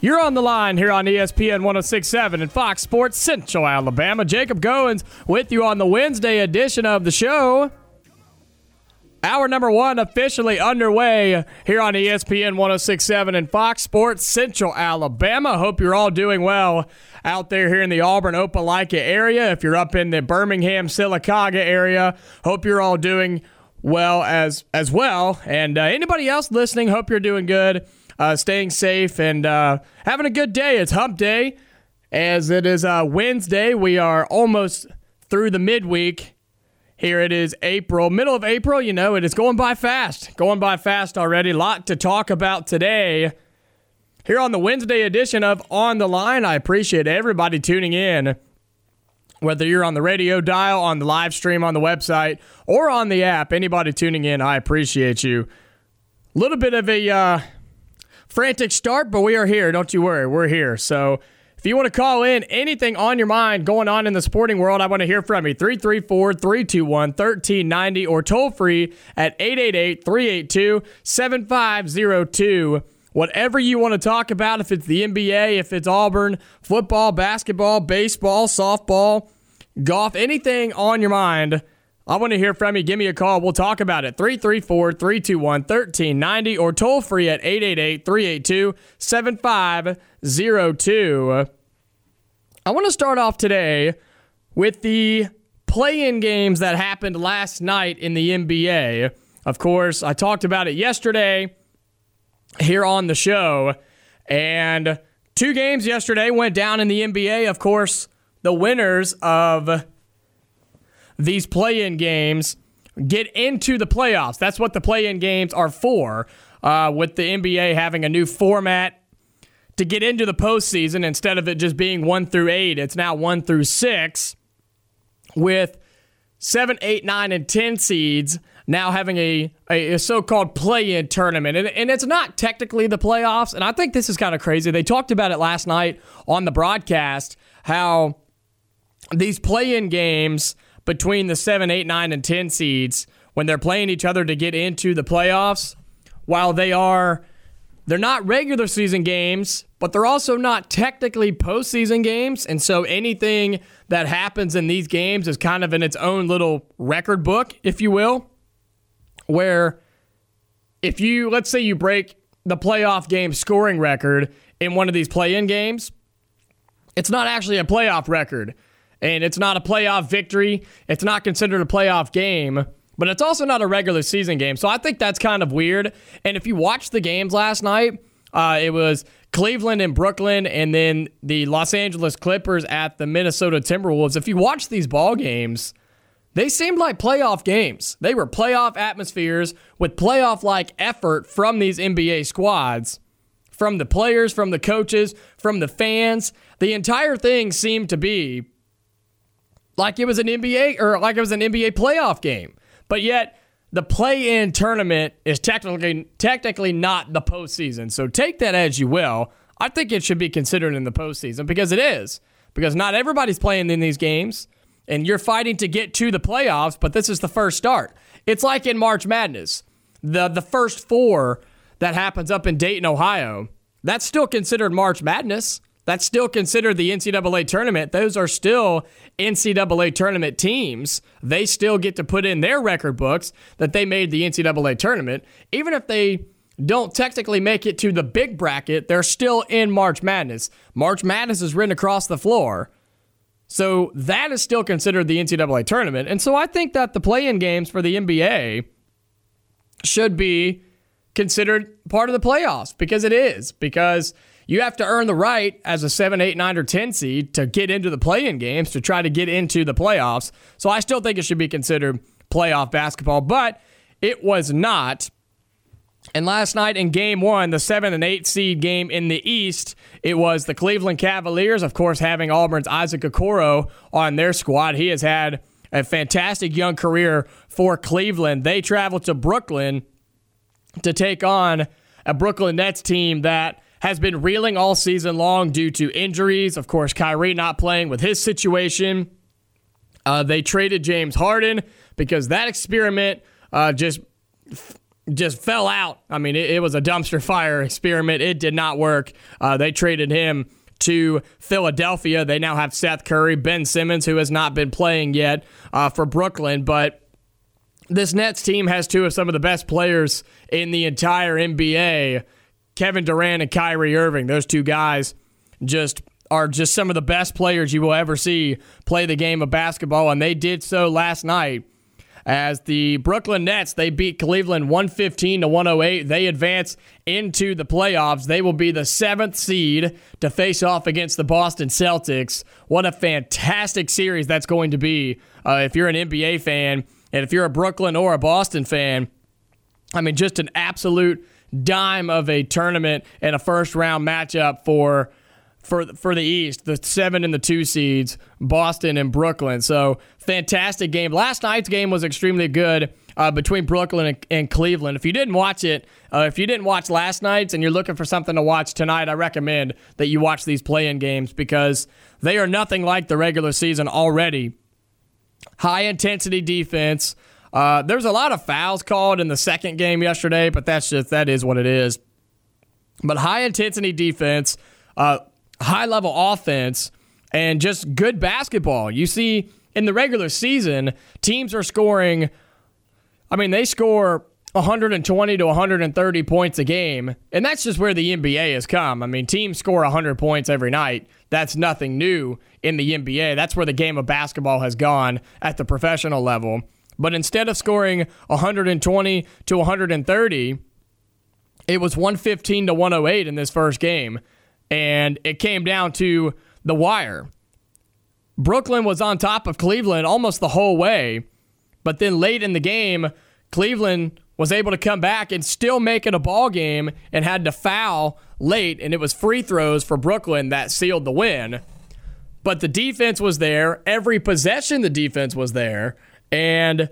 You're on the line here on ESPN 1067 and Fox Sports Central Alabama. Jacob Goins with you on the Wednesday edition of the show. Hour number one officially underway here on ESPN 1067 and Fox Sports Central Alabama. Hope you're all doing well out there here in the Auburn Opelika area. If you're up in the Birmingham Sylacauga area, hope you're all doing well as as well. And uh, anybody else listening, hope you're doing good uh, staying safe and uh, having a good day. It's hump day as it is uh, Wednesday. We are almost through the midweek. Here it is April, middle of April. You know, it is going by fast. Going by fast already. Lot to talk about today. Here on the Wednesday edition of On the Line, I appreciate everybody tuning in. Whether you're on the radio dial, on the live stream, on the website, or on the app, anybody tuning in, I appreciate you. A little bit of a uh, frantic start, but we are here. Don't you worry. We're here. So if you want to call in anything on your mind going on in the sporting world, I want to hear from you. 334 321 1390 or toll free at 888 382 7502. Whatever you want to talk about, if it's the NBA, if it's Auburn, football, basketball, baseball, softball, golf, anything on your mind I want to hear from you. Give me a call. We'll talk about it. 334 321 1390 or toll free at 888 382 7502. I want to start off today with the play in games that happened last night in the NBA. Of course, I talked about it yesterday here on the show. And two games yesterday went down in the NBA. Of course, the winners of these play in games get into the playoffs. That's what the play in games are for, uh, with the NBA having a new format to get into the postseason instead of it just being one through eight. It's now one through six, with seven, eight, nine, and 10 seeds now having a, a, so called play in tournament. And, and it's not technically the playoffs. And I think this is kind of crazy. They talked about it last night on the broadcast how these play in games between the 7, 8, 9, and 10 seeds when they're playing each other to get into the playoffs, while they are they're not regular season games, but they're also not technically postseason games. And so anything that happens in these games is kind of in its own little record book, if you will, where if you, let's say you break the playoff game scoring record in one of these play in games, it's not actually a playoff record and it's not a playoff victory. It's not considered a playoff game, but it's also not a regular season game. So I think that's kind of weird. And if you watched the games last night, uh, it was Cleveland and Brooklyn, and then the Los Angeles Clippers at the Minnesota Timberwolves. If you watch these ball games, they seemed like playoff games. They were playoff atmospheres with playoff like effort from these NBA squads, from the players, from the coaches, from the fans. The entire thing seemed to be like it was an NBA or like it was an NBA playoff game. But yet the play-in tournament is technically technically not the postseason. So take that as you will. I think it should be considered in the postseason because it is. Because not everybody's playing in these games, and you're fighting to get to the playoffs, but this is the first start. It's like in March Madness. The the first four that happens up in Dayton, Ohio, that's still considered March Madness. That's still considered the NCAA tournament. Those are still NCAA tournament teams. They still get to put in their record books that they made the NCAA tournament. Even if they don't technically make it to the big bracket, they're still in March Madness. March Madness is written across the floor. So that is still considered the NCAA tournament. And so I think that the play in games for the NBA should be considered part of the playoffs because it is. Because you have to earn the right as a 7, 8, 9, or 10 seed to get into the play in games to try to get into the playoffs. So I still think it should be considered playoff basketball, but it was not. And last night in game one, the 7 and 8 seed game in the East, it was the Cleveland Cavaliers, of course, having Auburn's Isaac Okoro on their squad. He has had a fantastic young career for Cleveland. They traveled to Brooklyn to take on a Brooklyn Nets team that has been reeling all season long due to injuries. Of course, Kyrie not playing with his situation. Uh, they traded James Harden because that experiment uh, just just fell out. I mean, it, it, was a dumpster fire experiment. It did not work. Uh, they traded him to Philadelphia. They now have Seth Curry, Ben Simmons, who has not been playing yet uh, for Brooklyn, but this Nets team has two of some of the best players in the entire NBA. Kevin Durant and Kyrie Irving, those two guys just are just some of the best players you will ever see play the game of basketball, and they did so last night as the Brooklyn Nets they beat Cleveland 115 to 108. They advance into the playoffs. They will be the seventh seed to face off against the Boston Celtics. What a fantastic series that's going to be uh, if you're an NBA fan and if you're a Brooklyn or a Boston fan. I mean, just an absolute dime of a tournament and a first round matchup for for for the East, the seven and the two seeds, Boston and Brooklyn. So fantastic game. Last night's game was extremely good uh, between Brooklyn and, and, Cleveland. If you didn't watch it, uh, if you didn't watch last night's and you're looking for something to watch tonight, I recommend that you watch these play-in games because they are nothing like the regular season already. High intensity defense. Uh, there's a lot of fouls called in the second game yesterday, but that's just that is what it is. But high intensity defense. Uh, high level offense and just good basketball. You see, in the regular season, teams are scoring, I mean, they score 120 to 130 points a game, and that's just where the NBA has come. I mean, teams score 100 points every night. That's nothing new in the NBA. That's where the game of basketball has gone at the professional level. But instead of scoring 120 to 130, it was 115 to 108 in this first game and it came down to the wire. Brooklyn was on top of Cleveland almost the whole way, but then late in the game, Cleveland was able to come back and still make it a ball game and had to foul late, and it was free throws for Brooklyn that sealed the win. But the defense was there. Every possession, the defense was there. And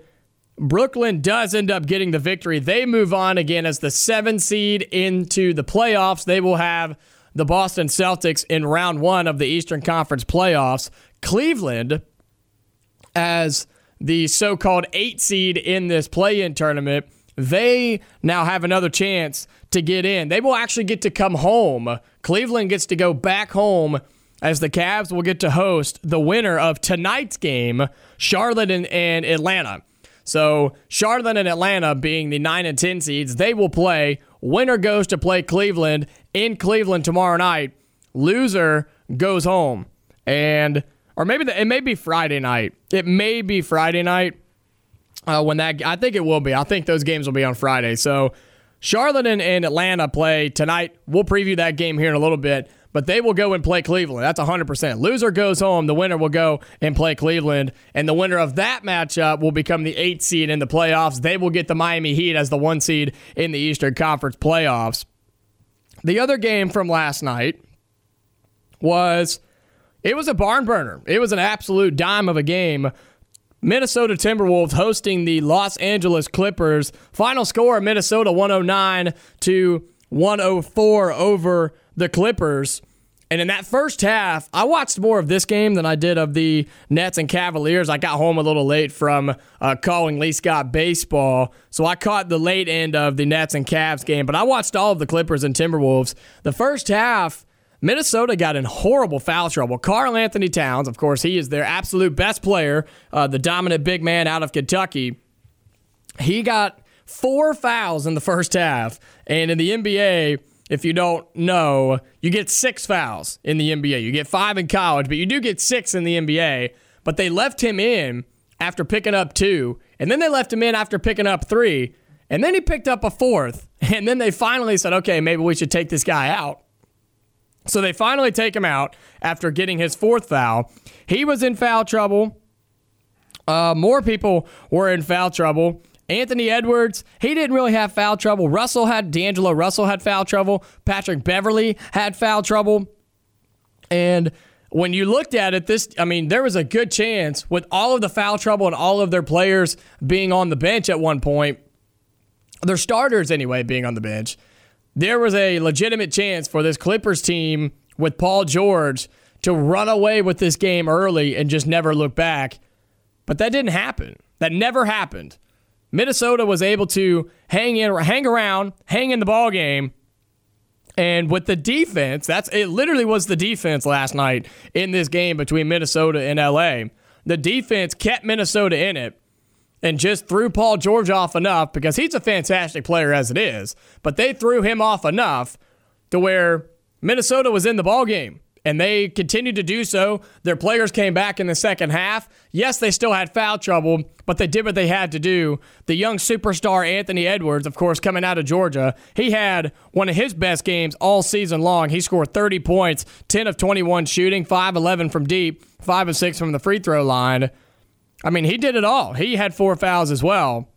Brooklyn does end up getting the victory. They move on again as the seven seed into the playoffs. They will have the Boston Celtics in round one of the Eastern Conference playoffs. Cleveland, as the so called eight seed in this play in tournament, they now have another chance to get in. They will actually get to come home. Cleveland gets to go back home as the Cavs will get to host the winner of tonight's game, Charlotte and, and Atlanta. So, Charlotte and Atlanta being the 9 and 10 seeds, they will play. Winner goes to play Cleveland in Cleveland tomorrow night. Loser goes home. And or maybe the, it may be Friday night. It may be Friday night. Uh, when that I think it will be. I think those games will be on Friday. So Charlotte and, and Atlanta play tonight. We'll preview that game here in a little bit but they will go and play Cleveland. That's 100%. Loser goes home. The winner will go and play Cleveland. And the winner of that matchup will become the eight seed in the playoffs. They will get the Miami Heat as the one seed in the Eastern Conference playoffs. The other game from last night was it was a barn burner. It was an absolute dime of a game. Minnesota Timberwolves hosting the Los Angeles Clippers. Final score Minnesota 109 to 104 over the Clippers. And in that first half, I watched more of this game than I did of the Nets and Cavaliers. I got home a little late from uh, calling Lee Scott baseball, so I caught the late end of the Nets and Cavs game. But I watched all of the Clippers and Timberwolves. The first half, Minnesota got in horrible foul trouble. Karl-Anthony Towns, of course, he is their absolute best player, uh, the dominant big man out of Kentucky. He got four fouls in the first half, and in the NBA if you don't know, you get six fouls in the NBA. You get five in college, but you do get six in the NBA. But they left him in after picking up two, and then they left him in after picking up three, and then he picked up a fourth, and then they finally said, okay, maybe we should take this guy out. So they finally take him out after getting his fourth foul. He was in foul trouble. Uh, more people were in foul trouble. Anthony Edwards, he didn't really have foul trouble. Russell had D'Angelo Russell had foul trouble. Patrick Beverley had foul trouble. And when you looked at it, this I mean, there was a good chance with all of the foul trouble and all of their players being on the bench at one point, their starters anyway being on the bench, there was a legitimate chance for this Clippers team with Paul George to run away with this game early and just never look back. But that didn't happen. That never happened. Minnesota was able to hang in, hang around, hang in the ball game. And with the defense, that's it literally was the defense last night in this game between Minnesota and LA. The defense kept Minnesota in it and just threw Paul George off enough because he's a fantastic player as it is, but they threw him off enough to where Minnesota was in the ball game and they continued to do so. Their players came back in the second half. Yes, they still had foul trouble, but they did what they had to do. The young superstar Anthony Edwards, of course, coming out of Georgia, he had one of his best games all season long. He scored 30 points, 10 of 21 shooting, 5 11 from deep, 5 of 6 from the free throw line. I mean, he did it all. He had four fouls as well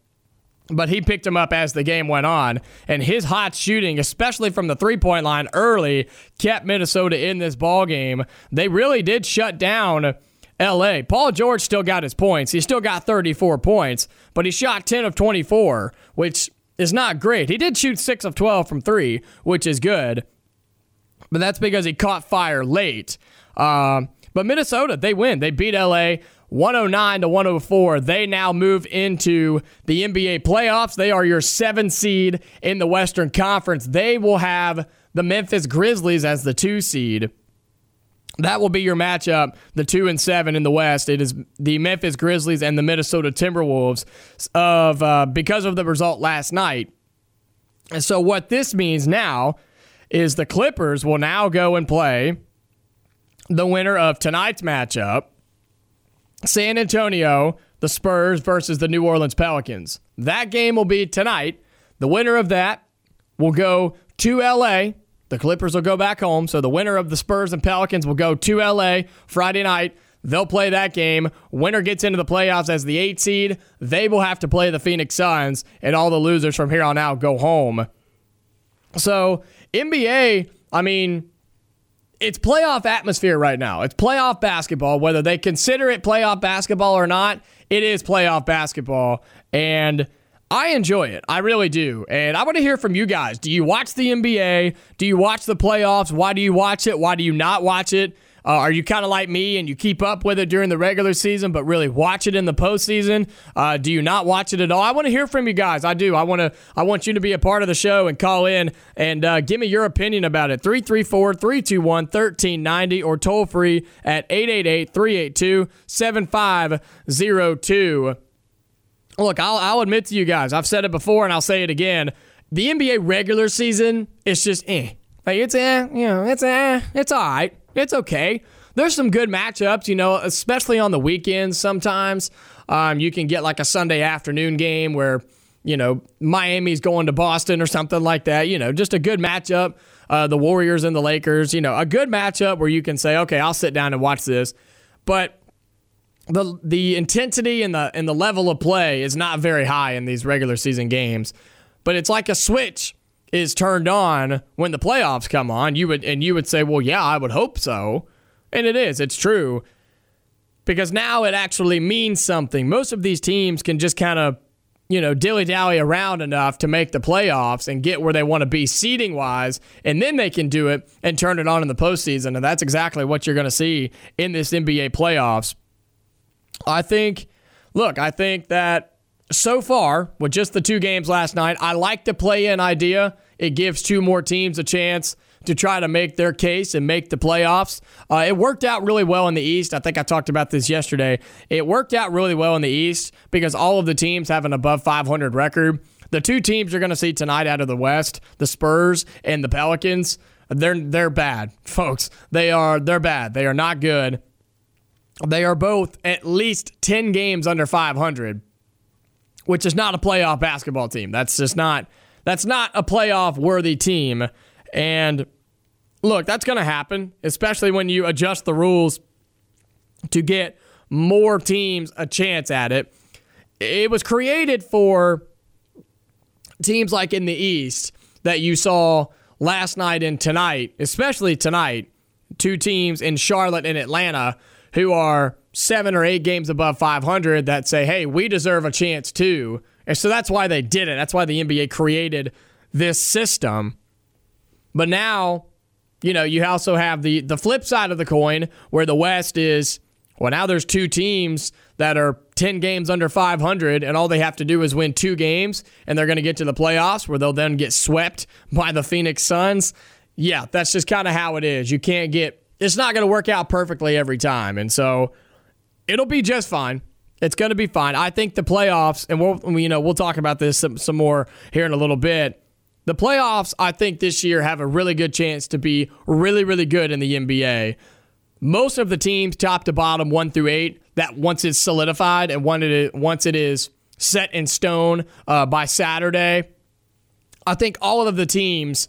but he picked him up as the game went on. And his hot shooting, especially from the three point line early, kept Minnesota in this ball game. They really did shut down LA. Paul George still got his points. He still got 34 points, but he shot 10 of 24, which is not great. He did shoot 6 of 12 from 3, which is good. But that's because he caught fire late. Uh, but Minnesota, they win. They beat LA. 109 to 104. They now move into the NBA playoffs. They are your seven seed in the Western Conference. They will have the Memphis Grizzlies as the two seed. That will be your matchup, the two and seven in the West. It is the Memphis Grizzlies and the Minnesota Timberwolves of uh, because of the result last night. And so what this means now is the Clippers will now go and play the winner of tonight's matchup San Antonio, the Spurs versus the New Orleans Pelicans. That game will be tonight. The winner of that will go to LA. The Clippers will go back home. So the winner of the Spurs and Pelicans will go to LA Friday night. They'll play that game. Winner gets into the playoffs as the eight seed. They will have to play the Phoenix Suns, and all the losers from here on out go home. So, NBA, I mean, it's playoff atmosphere right now. It's playoff basketball. Whether they consider it playoff basketball or not, it is playoff basketball. And I enjoy it. I really do. And I want to hear from you guys. Do you watch the NBA? Do you watch the playoffs? Why do you watch it? Why do you not watch it? Uh, are you kind of like me and you keep up with it during the regular season, but really watch it in the postseason? Uh, do you not watch it at all? I want to hear from you guys. I do. I want to. I want you to be a part of the show and call in and uh, give me your opinion about it. 334 321 1390 or toll free at 888 382 7502. Look, I'll, I'll admit to you guys, I've said it before and I'll say it again. The NBA regular season is just eh. Like it's eh, you know, it's eh, it's all right. It's okay. There's some good matchups, you know, especially on the weekends sometimes. Um, you can get like a Sunday afternoon game where, you know, Miami's going to Boston or something like that. You know, just a good matchup. Uh, the Warriors and the Lakers, you know, a good matchup where you can say, okay, I'll sit down and watch this. But the the intensity and the and the level of play is not very high in these regular season games. But it's like a switch is turned on when the playoffs come on, you would and you would say, "Well, yeah, I would hope so." And it is, it's true. Because now it actually means something. Most of these teams can just kind of, you know, dilly-dally around enough to make the playoffs and get where they want to be seeding wise, and then they can do it and turn it on in the postseason. And that's exactly what you're going to see in this NBA playoffs. I think look, I think that so far, with just the two games last night, I like the play in idea. It gives two more teams a chance to try to make their case and make the playoffs. Uh, it worked out really well in the East. I think I talked about this yesterday. It worked out really well in the East because all of the teams have an above 500 record. The two teams you're going to see tonight out of the West, the Spurs and the Pelicans, they're they're bad, folks. They are they're bad. They are not good. They are both at least 10 games under 500 which is not a playoff basketball team. That's just not that's not a playoff worthy team. And look, that's going to happen, especially when you adjust the rules to get more teams a chance at it. It was created for teams like in the East that you saw last night and tonight, especially tonight, two teams in Charlotte and Atlanta who are seven or eight games above 500 that say, hey, we deserve a chance too. And so that's why they did it. That's why the NBA created this system. But now, you know, you also have the, the flip side of the coin where the West is Well, now there's two teams that are 10 games under 500, and all they have to do is win two games, and they're going to get to the playoffs where they'll then get swept by the Phoenix Suns. Yeah, that's just kind of how it is. You can't get, it's not going to work out perfectly every time. And so it'll be just fine. It's going to be fine. I think the playoffs, and we'll, you know, we'll talk about this some, some more here in a little bit. The playoffs, I think this year have a really good chance to be really, really good in the NBA most of the teams, top to bottom, one through eight, that once it's solidified and once it is set in stone uh, by Saturday, I think all of the teams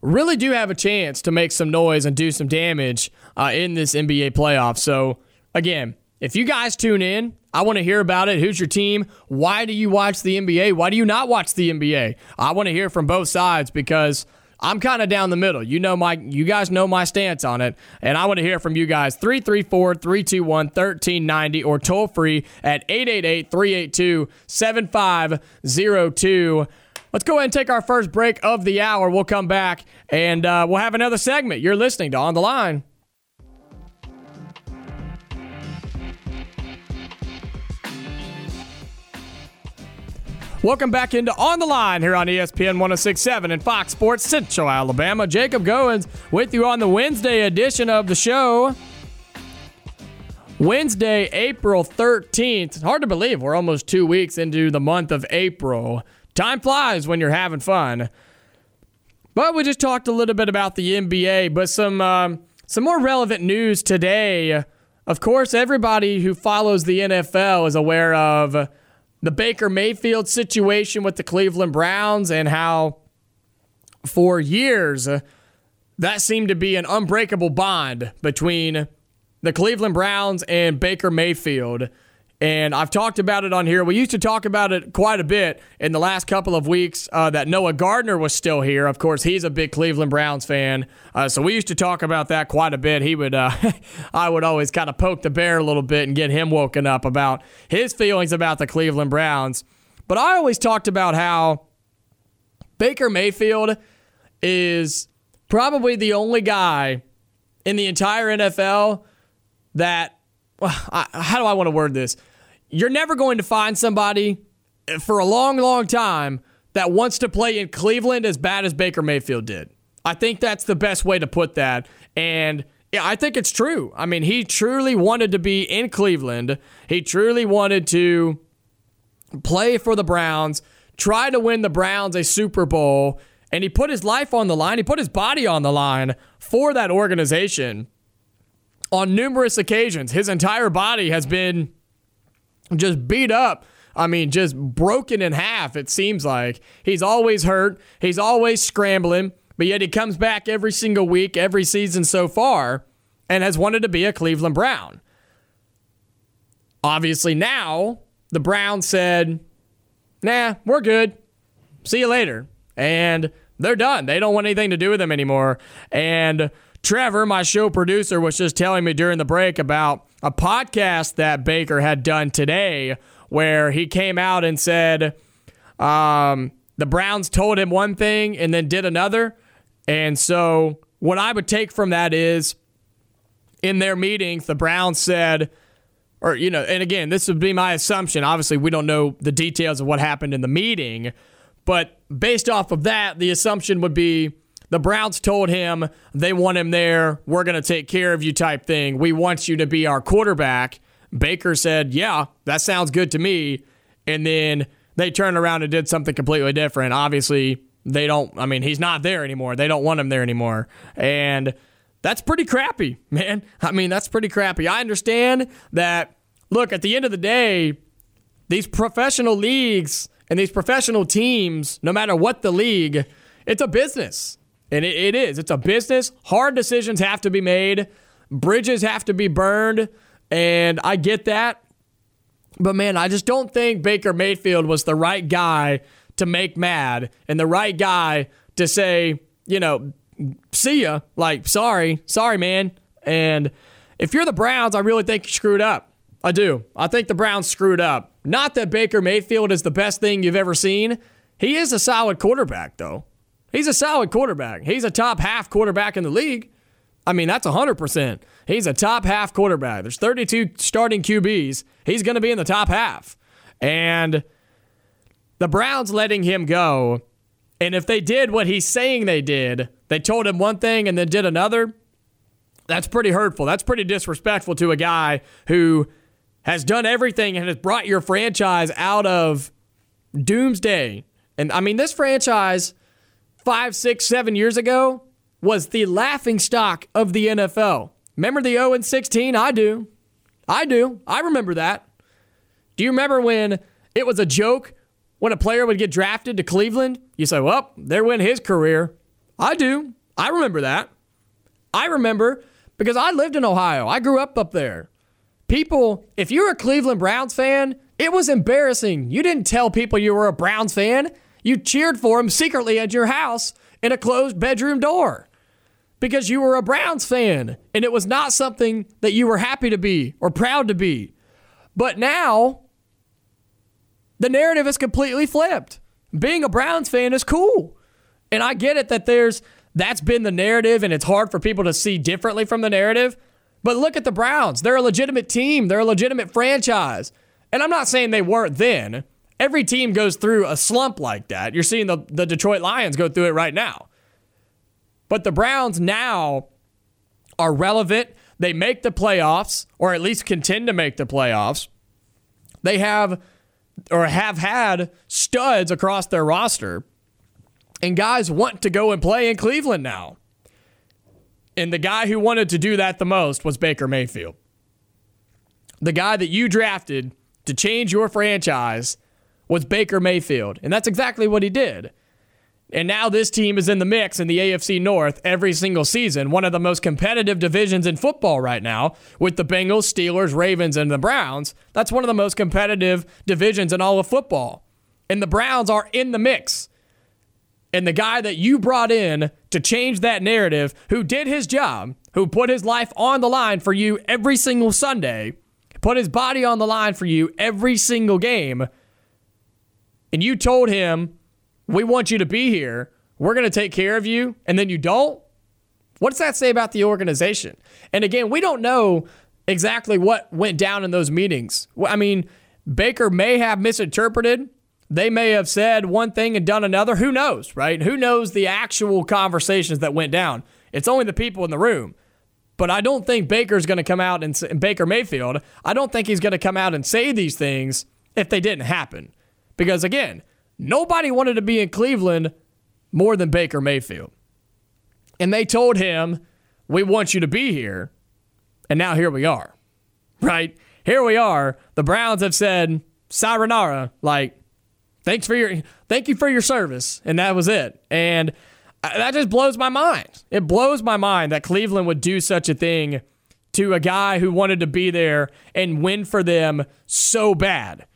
really do have a chance to make some noise and do some damage uh, in this NBA playoff. So, again, if you guys tune in, I want to hear about it. Who's your team? Why do you watch the NBA? Why do you not watch the NBA? I want to hear from both sides because I'm kind of down the middle. You know my you guys know my stance on it, and I want to hear from you guys 334-321-1390 or toll free at 888-382-7502. Let's go ahead and take our first break of the hour. We'll come back and uh, we'll have another segment. You're listening to On the Line. Welcome back into On the Line here on ESPN 1067 and Fox Sports Central Alabama. Jacob Goins with you on the Wednesday edition of the show. Wednesday, April 13th. It's hard to believe we're almost two weeks into the month of April. Time flies when you're having fun. But we just talked a little bit about the NBA, but some um, some more relevant news today. Of course, everybody who follows the NFL is aware of the Baker Mayfield situation with the Cleveland Browns and how for years uh, that seemed to be an unbreakable bond between the Cleveland Browns and Baker Mayfield. And I've talked about it on here. We used to talk about it quite a bit in the last couple of weeks uh, that Noah Gardner was still here. Of course, he's a big Cleveland Browns fan. Uh, so we used to talk about that quite a bit. He would, uh, I would always kind of poke the bear a little bit and get him woken up about his feelings about the Cleveland Browns. But I always talked about how Baker Mayfield is probably the only guy in the entire NFL that, well, I, how do I want to word this? you're never going to find somebody eh, for a long, long time that wants to play in Cleveland as bad as Baker Mayfield did. I think that's the best way to put that. And yeah, I think it's true. I mean, he truly wanted to be in Cleveland. He truly wanted to play for the Browns, try to win the Browns a Super Bowl, and he put his life on the line. He put his body on the line for that organization on numerous occasions. His entire body has been just beat up. I mean, just broken in half, it seems like. He's always hurt. He's always scrambling, but yet he comes back every single week, every season so far, and has wanted to be a Cleveland Brown. Obviously, now the Browns said, nah, we're good. See you later. And they're done. They don't want anything to do with him anymore. And Trevor, my show producer, was just telling me during the break about a podcast that Baker had done today where he came out and said um, the Browns told him one thing and then did another. And so, what I would take from that is in their meetings, the Browns said, or, you know, and again, this would be my assumption. Obviously, we don't know the details of what happened in the meeting, but based off of that, the assumption would be the Browns told him they want him there. We're going to take care of you, type thing. We want you to be our quarterback. Baker said, Yeah, that sounds good to me. And then they turned around and did something completely different. Obviously, they don't, I mean, he's not there anymore. They don't want him there anymore. And that's pretty crappy, man. I mean, that's pretty crappy. I understand that, look, at the end of the day, these professional leagues and these professional teams, no matter what the league, it's a business. And it, it is. It's a business. Hard decisions have to be made. Bridges have to be burned. And I get that. But man, I just don't think Baker Mayfield was the right guy to make mad and the right guy to say, you know, see ya. Like, sorry, sorry, man. And if you're the Browns, I really think you screwed up. I do. I think the Browns screwed up. Not that Baker Mayfield is the best thing you've ever seen. He is a solid quarterback, though. He's a solid quarterback. He's a top half quarterback in the league. I mean, that's 100%. He's a top half quarterback. There's 32 starting QBs. He's going to be in the top half. And the Browns letting him go. And if they did what he's saying they did, they told him one thing and then did another, that's pretty hurtful. That's pretty disrespectful to a guy who has done everything and has brought your franchise out of doomsday. And I mean, this franchise five, six, seven years ago was the laughing stock of the NFL. Remember the 0 and 16? I do. I do. I remember that. Do you remember when it was a joke when a player would get drafted to Cleveland? You say, well, there went his career. I do. I remember that. I remember because I lived in Ohio. I grew up up there. People, if you're a Cleveland Browns fan, it was embarrassing. You didn't tell people you were a Browns fan. You cheered for them secretly at your house in a closed bedroom door because you were a Browns fan and it was not something that you were happy to be or proud to be. But now, the narrative is completely flipped. Being a Browns fan is cool. And I get it that there's that's been the narrative and it's hard for people to see differently from the narrative. But look at the Browns. They're a legitimate team, they're a legitimate franchise. And I'm not saying they weren't then. Every team goes through a slump like that. You're seeing the, the Detroit Lions go through it right now. But the Browns now are relevant. They make the playoffs, or at least contend to make the playoffs. They have or have had studs across their roster. And guys want to go and play in Cleveland now. And the guy who wanted to do that the most was Baker Mayfield. The guy that you drafted to change your franchise was Baker Mayfield. And that's exactly what he did. And now this team is in the mix in the AFC North every single season, one of the most competitive divisions in football right now, with the Bengals, Steelers, Ravens, and the Browns. That's one of the most competitive divisions in all of football. And the Browns are in the mix. And the guy that you brought in to change that narrative, who did his job, who put his life on the line for you every single Sunday, put his body on the line for you every single game, and you told him, We want you to be here, we're going to take care of you, and then you don't? What does that say about the organization? And again, we don't know exactly what went down in those meetings. I mean, Baker may have misinterpreted they may have said one thing and done another. Who knows, right? Who knows the actual conversations that went down? It's only the people in the room. But I don't think Baker's going to come out and, Baker Mayfield, I don't think he's going to come out and say these things if they didn't happen. Because again, nobody wanted to be in Cleveland more than Baker Mayfield. And they told him, We want you to be here. And now here we are, right? Here we are. The Browns have said, Sayonara, like, thanks for your thank you for your service and that was it and that just blows my mind it blows my mind that cleveland would do such a thing to a guy who wanted to be there and win for them so bad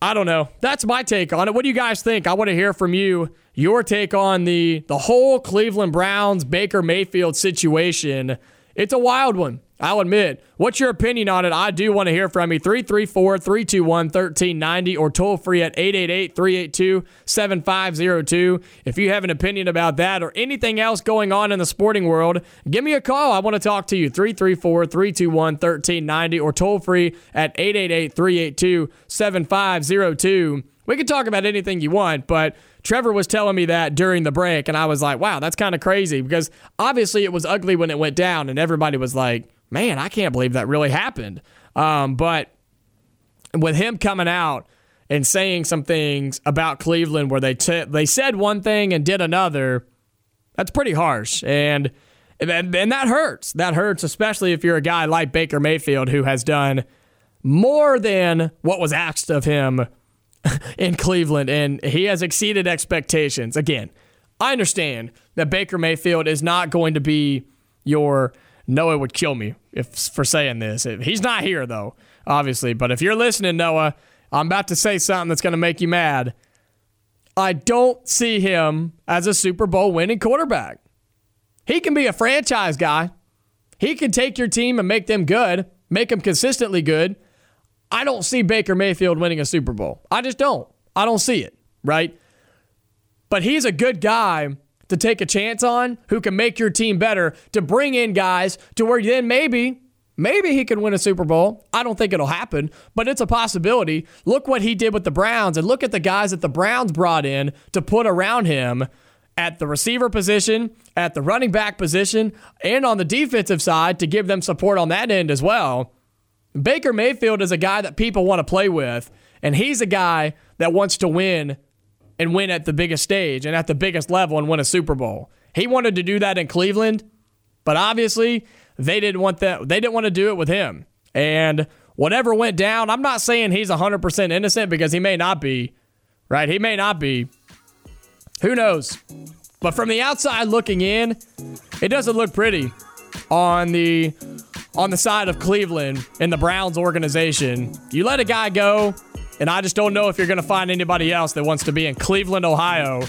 i don't know. That's my take on it. What do you guys think? I want to hear from you your take on the the whole cleveland browns baker mayfield situation. It's a wild one I'll admit. What's your opinion on it? I do want to hear from you. 334 321 1390 or toll free at 888 382 7502. If you have an opinion about that or anything else going on in the sporting world, give me a call. I want to talk to you. 334 321 1390 or toll free at 888 382 7502. We can talk about anything you want, but Trevor was telling me that during the break, and I was like, wow, that's kind of crazy because obviously it was ugly when it went down, and everybody was like, man, I can't believe that really happened. Um, but with him coming out and saying some things about Cleveland where they t- they said one thing and did another, that's pretty harsh. And, and and that hurts. That hurts, especially if you're a guy like Baker Mayfield who has done more than what was asked of him in Cleveland, and he has exceeded expectations. Again, I understand that Baker Mayfield is not going to be your Noah would kill me if for saying this. He's not here though, obviously. But if you're listening, Noah, I'm about to say something that's going to make you mad. I don't see him as a Super Bowl winning quarterback. He can be a franchise guy. He can take your team and make them good, make them consistently good. I don't see Baker Mayfield winning a Super Bowl. I just don't. I don't see it, right? But he's a good guy to take a chance on, who can make your team better, to bring in guys to where then maybe Maybe he can win a Super Bowl. I don't think it'll happen, but it's a possibility. Look what he did with the Browns and look at the guys that the Browns brought in to put around him at the receiver position, at the running back position, and on the defensive side to give them support on that end as well. Baker Mayfield is a guy that people want to play with, and he's a guy that wants to win and win at the biggest stage and at the biggest level and win a Super Bowl. He wanted to do that in Cleveland, but obviously they didn't want that. They didn't want to do it with him. And whatever went down, I'm not saying he's 100% innocent because he may not be, right? He may not be. Who knows? But from the outside looking in, it doesn't look pretty on the on the side of Cleveland and the Browns organization. You let a guy go, and I just don't know if you're going to find anybody else that wants to be in Cleveland, Ohio,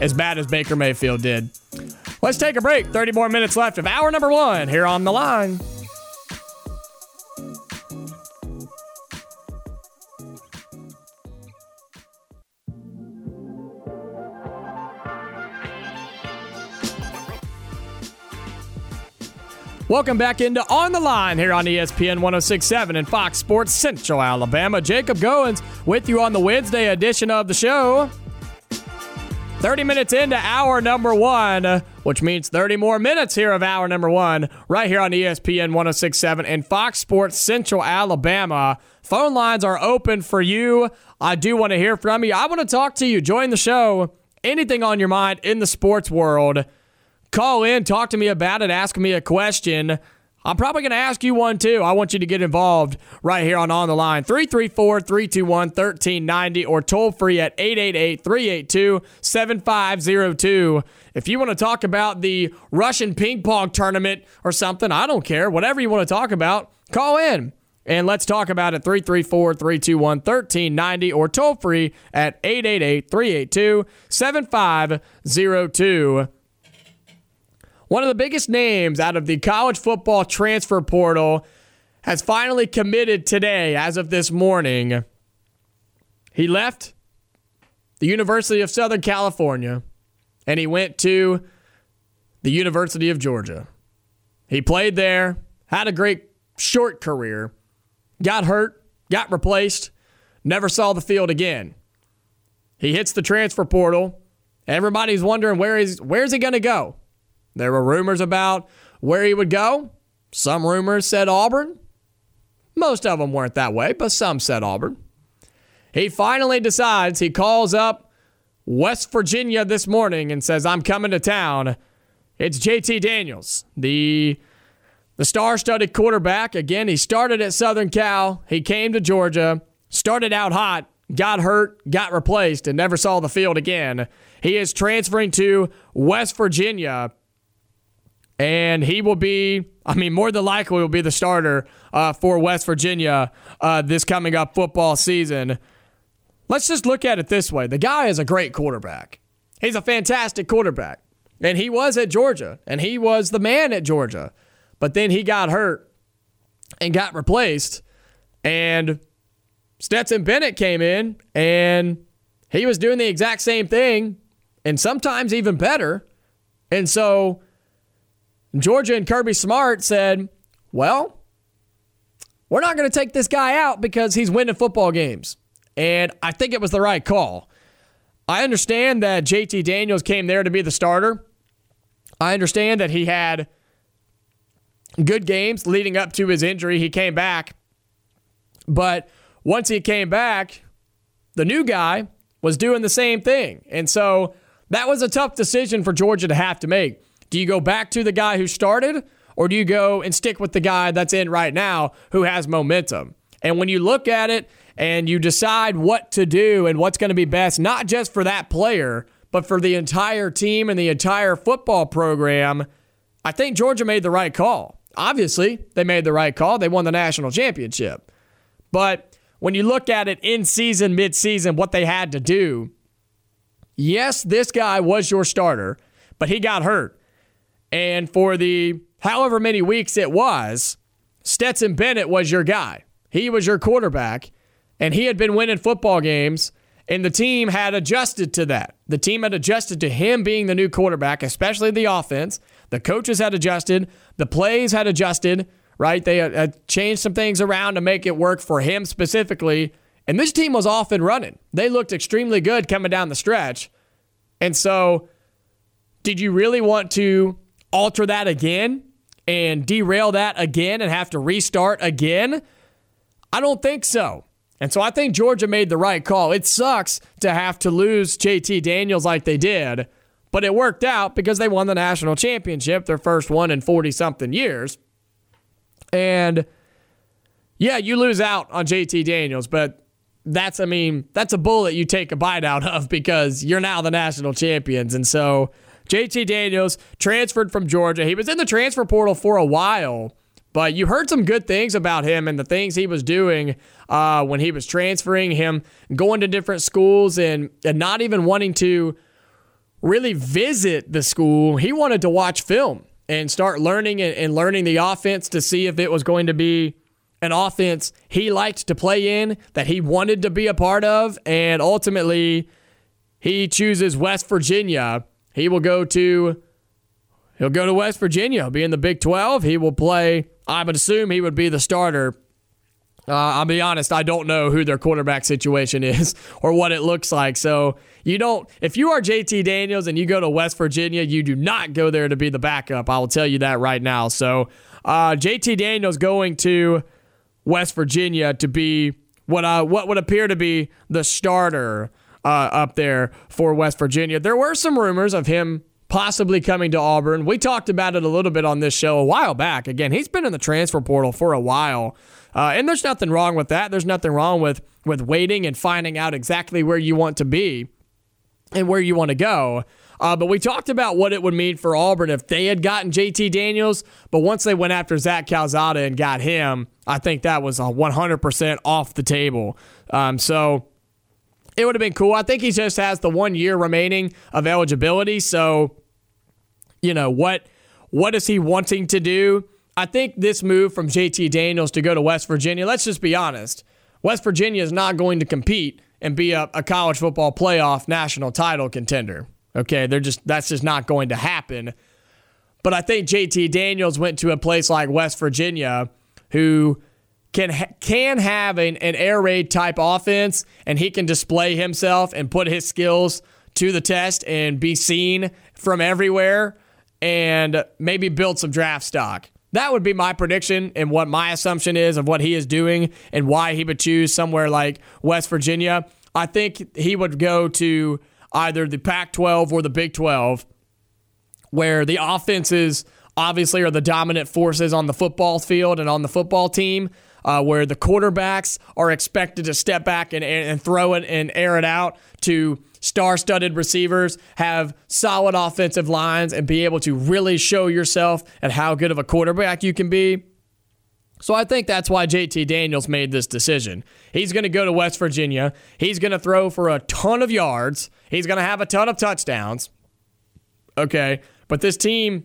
as bad as Baker Mayfield did. Let's take a break. 30 more minutes left of hour number one here on the line. Welcome back into On the Line here on ESPN 1067 and Fox Sports Central Alabama. Jacob Goins with you on the Wednesday edition of the show. 30 minutes into hour number one, which means 30 more minutes here of hour number one, right here on ESPN 1067 and Fox Sports Central Alabama. Phone lines are open for you. I do want to hear from you. I want to talk to you. Join the show. Anything on your mind in the sports world, call in, talk to me about it, ask me a question. I'm probably going to ask you one too. I want you to get involved right here on On the Line. 334 321 1390 or toll free at 888 382 7502. If you want to talk about the Russian ping pong tournament or something, I don't care. Whatever you want to talk about, call in. And let's talk about it 334 321 1390 or toll free at 888 382 7502. One of the biggest names out of the college football transfer portal has finally committed today, as of this morning. He left the University of Southern California and he went to the University of Georgia. He played there, had a great short career, got hurt, got replaced, never saw the field again. He hits the transfer portal. Everybody's wondering where is where's he going to go? There were rumors about where he would go. Some rumors said Auburn. Most of them weren't that way, but some said Auburn. He finally decides, he calls up West Virginia this morning and says, I'm coming to town. It's JT Daniels, the, the star studded quarterback. Again, he started at Southern Cal, he came to Georgia, started out hot, got hurt, got replaced, and never saw the field again. He is transferring to West Virginia and he will be, I mean, more than likely will be the starter uh, for West Virginia uh, this coming up football season. Let's just look at it this way: the guy is a great quarterback. He's a fantastic quarterback, and he was at Georgia, and he was the man at Georgia. But then he got hurt and got replaced, and Stetson Bennett came in, and he was doing the exact same thing, and sometimes even better. And so Georgia and Kirby Smart said, well, we're not going to take this guy out because he's winning football games. And I think it was the right call. I understand that JT Daniels came there to be the starter. I understand that he had good games leading up to his injury. He came back. But once he came back, the new guy was doing the same thing. And so that was a tough decision for Georgia to have to make. Do you go back to the guy who started, or do you go and stick with the guy that's in right now who has momentum? And when you look at it and you decide what to do and what's going to be best, not just for that player, but for the entire team and the entire football program, I think Georgia made the right call. Obviously, they made the right call. They won the national championship. But when you look at it in season, mid season, what they had to do, yes, this guy was your starter, but he got hurt. And for the however many weeks it was, Stetson Bennett was your guy. He was your quarterback, and he had been winning football games. And the team had adjusted to that. The team had adjusted to him being the new quarterback, especially the offense. The coaches had adjusted. The plays had adjusted, right? They had changed some things around to make it work for him specifically. And this team was off and running. They looked extremely good coming down the stretch. And so, did you really want to alter that again and derail that again and have to restart again? I don't think so. And so I think Georgia made the right call. It sucks to have to lose JT Daniels like they did, but it worked out because they won the national championship, their first one in 40 something years. And yeah, you lose out on JT Daniels, but that's, I mean, that's a bullet you take a bite out of because you're now the national champions. And so JT Daniels transferred from Georgia. He was in the transfer portal for a while, but you heard some good things about him and the things he was doing uh, when he was transferring, him going to different schools and, and not even wanting to really visit the school. He wanted to watch film and start learning and, and learning the offense to see if it was going to be an offense he liked to play in, that he wanted to be a part of, and ultimately he chooses West Virginia. He will go to he'll go to West Virginia, be in the Big 12. He will play, I would assume he would be the starter. Uh, I'll be honest, I don't know who their quarterback situation is or what it looks like. So you don't, if you are JT Daniels and you go to West Virginia, you do not go there to be the backup. I will tell you that right now. So uh, JT Daniels going to West Virginia to be what uh, what would appear to be the starter uh, up there for West Virginia. There were some rumors of him possibly coming to Auburn. We talked about it a little bit on this show a while back. Again, he's been in the transfer portal for a while, uh, and there's nothing wrong with that. There's nothing wrong with with waiting and finding out exactly where you want to be and where you want to go. Uh, but we talked about what it would mean for Auburn if they had gotten JT Daniels. But once they went after Zach Calzada and got him, I think that was a 100% off the table. Um, so it would have been cool. I think he just has the one year remaining of eligibility. So, you know, what what is he wanting to do? I think this move from JT Daniels to go to West Virginia, let's just be honest. West Virginia is not going to compete and be a, a college football playoff national title contender. Okay, they're just that's just not going to happen. But I think JT Daniels went to a place like West Virginia who can ha- can have an, an air raid type offense and he can display himself and put his skills to the test and be seen from everywhere and maybe build some draft stock. That would be my prediction and what my assumption is of what he is doing and why he would choose somewhere like West Virginia. I think he would go to either the Pac 12 or the Big 12, where the offenses obviously are the dominant forces on the football field and on the football team, uh, where the quarterbacks are expected to step back and, and throw it and air it out to star studded receivers, have solid offensive lines, and be able to really show yourself at how good of a quarterback you can be. So I think that's why JT Daniels made this decision. He's going to go to West Virginia. He's going to throw for a ton of yards. He's going to have a ton of touchdowns. Okay. But this team,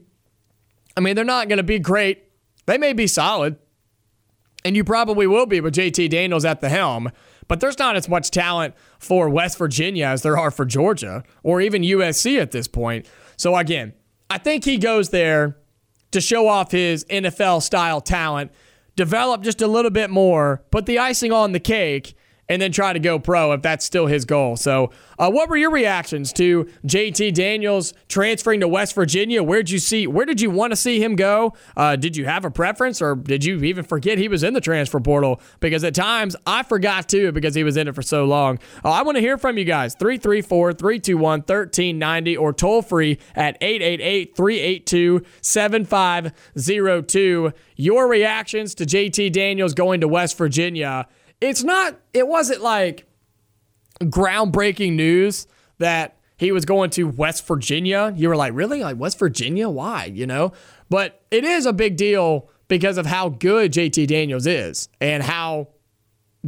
I mean, they're not going to be great. They may be solid. And you probably will be with JT Daniels at the helm. But there's not as much talent for West Virginia as there are for Georgia or even USC at this point. So again, I think he goes there to show off his NFL style talent develop just a little bit more, put the icing on the cake, and then try to go pro if that's still his goal. So, uh, what were your reactions to JT Daniels transferring to West Virginia? Where'd you see? Where did you want to see him go? Uh, did you have a preference, or did you even forget he was in the transfer portal? Because at times I forgot too because he was in it for so long. Uh, I want to hear from you guys 334 321 1390 or toll free at 888 382 7502. Your reactions to JT Daniels going to West Virginia it's not, it wasn't like groundbreaking news that he was going to West Virginia. You were like, really? Like West Virginia? Why? You know? But it is a big deal because of how good JT Daniels is and how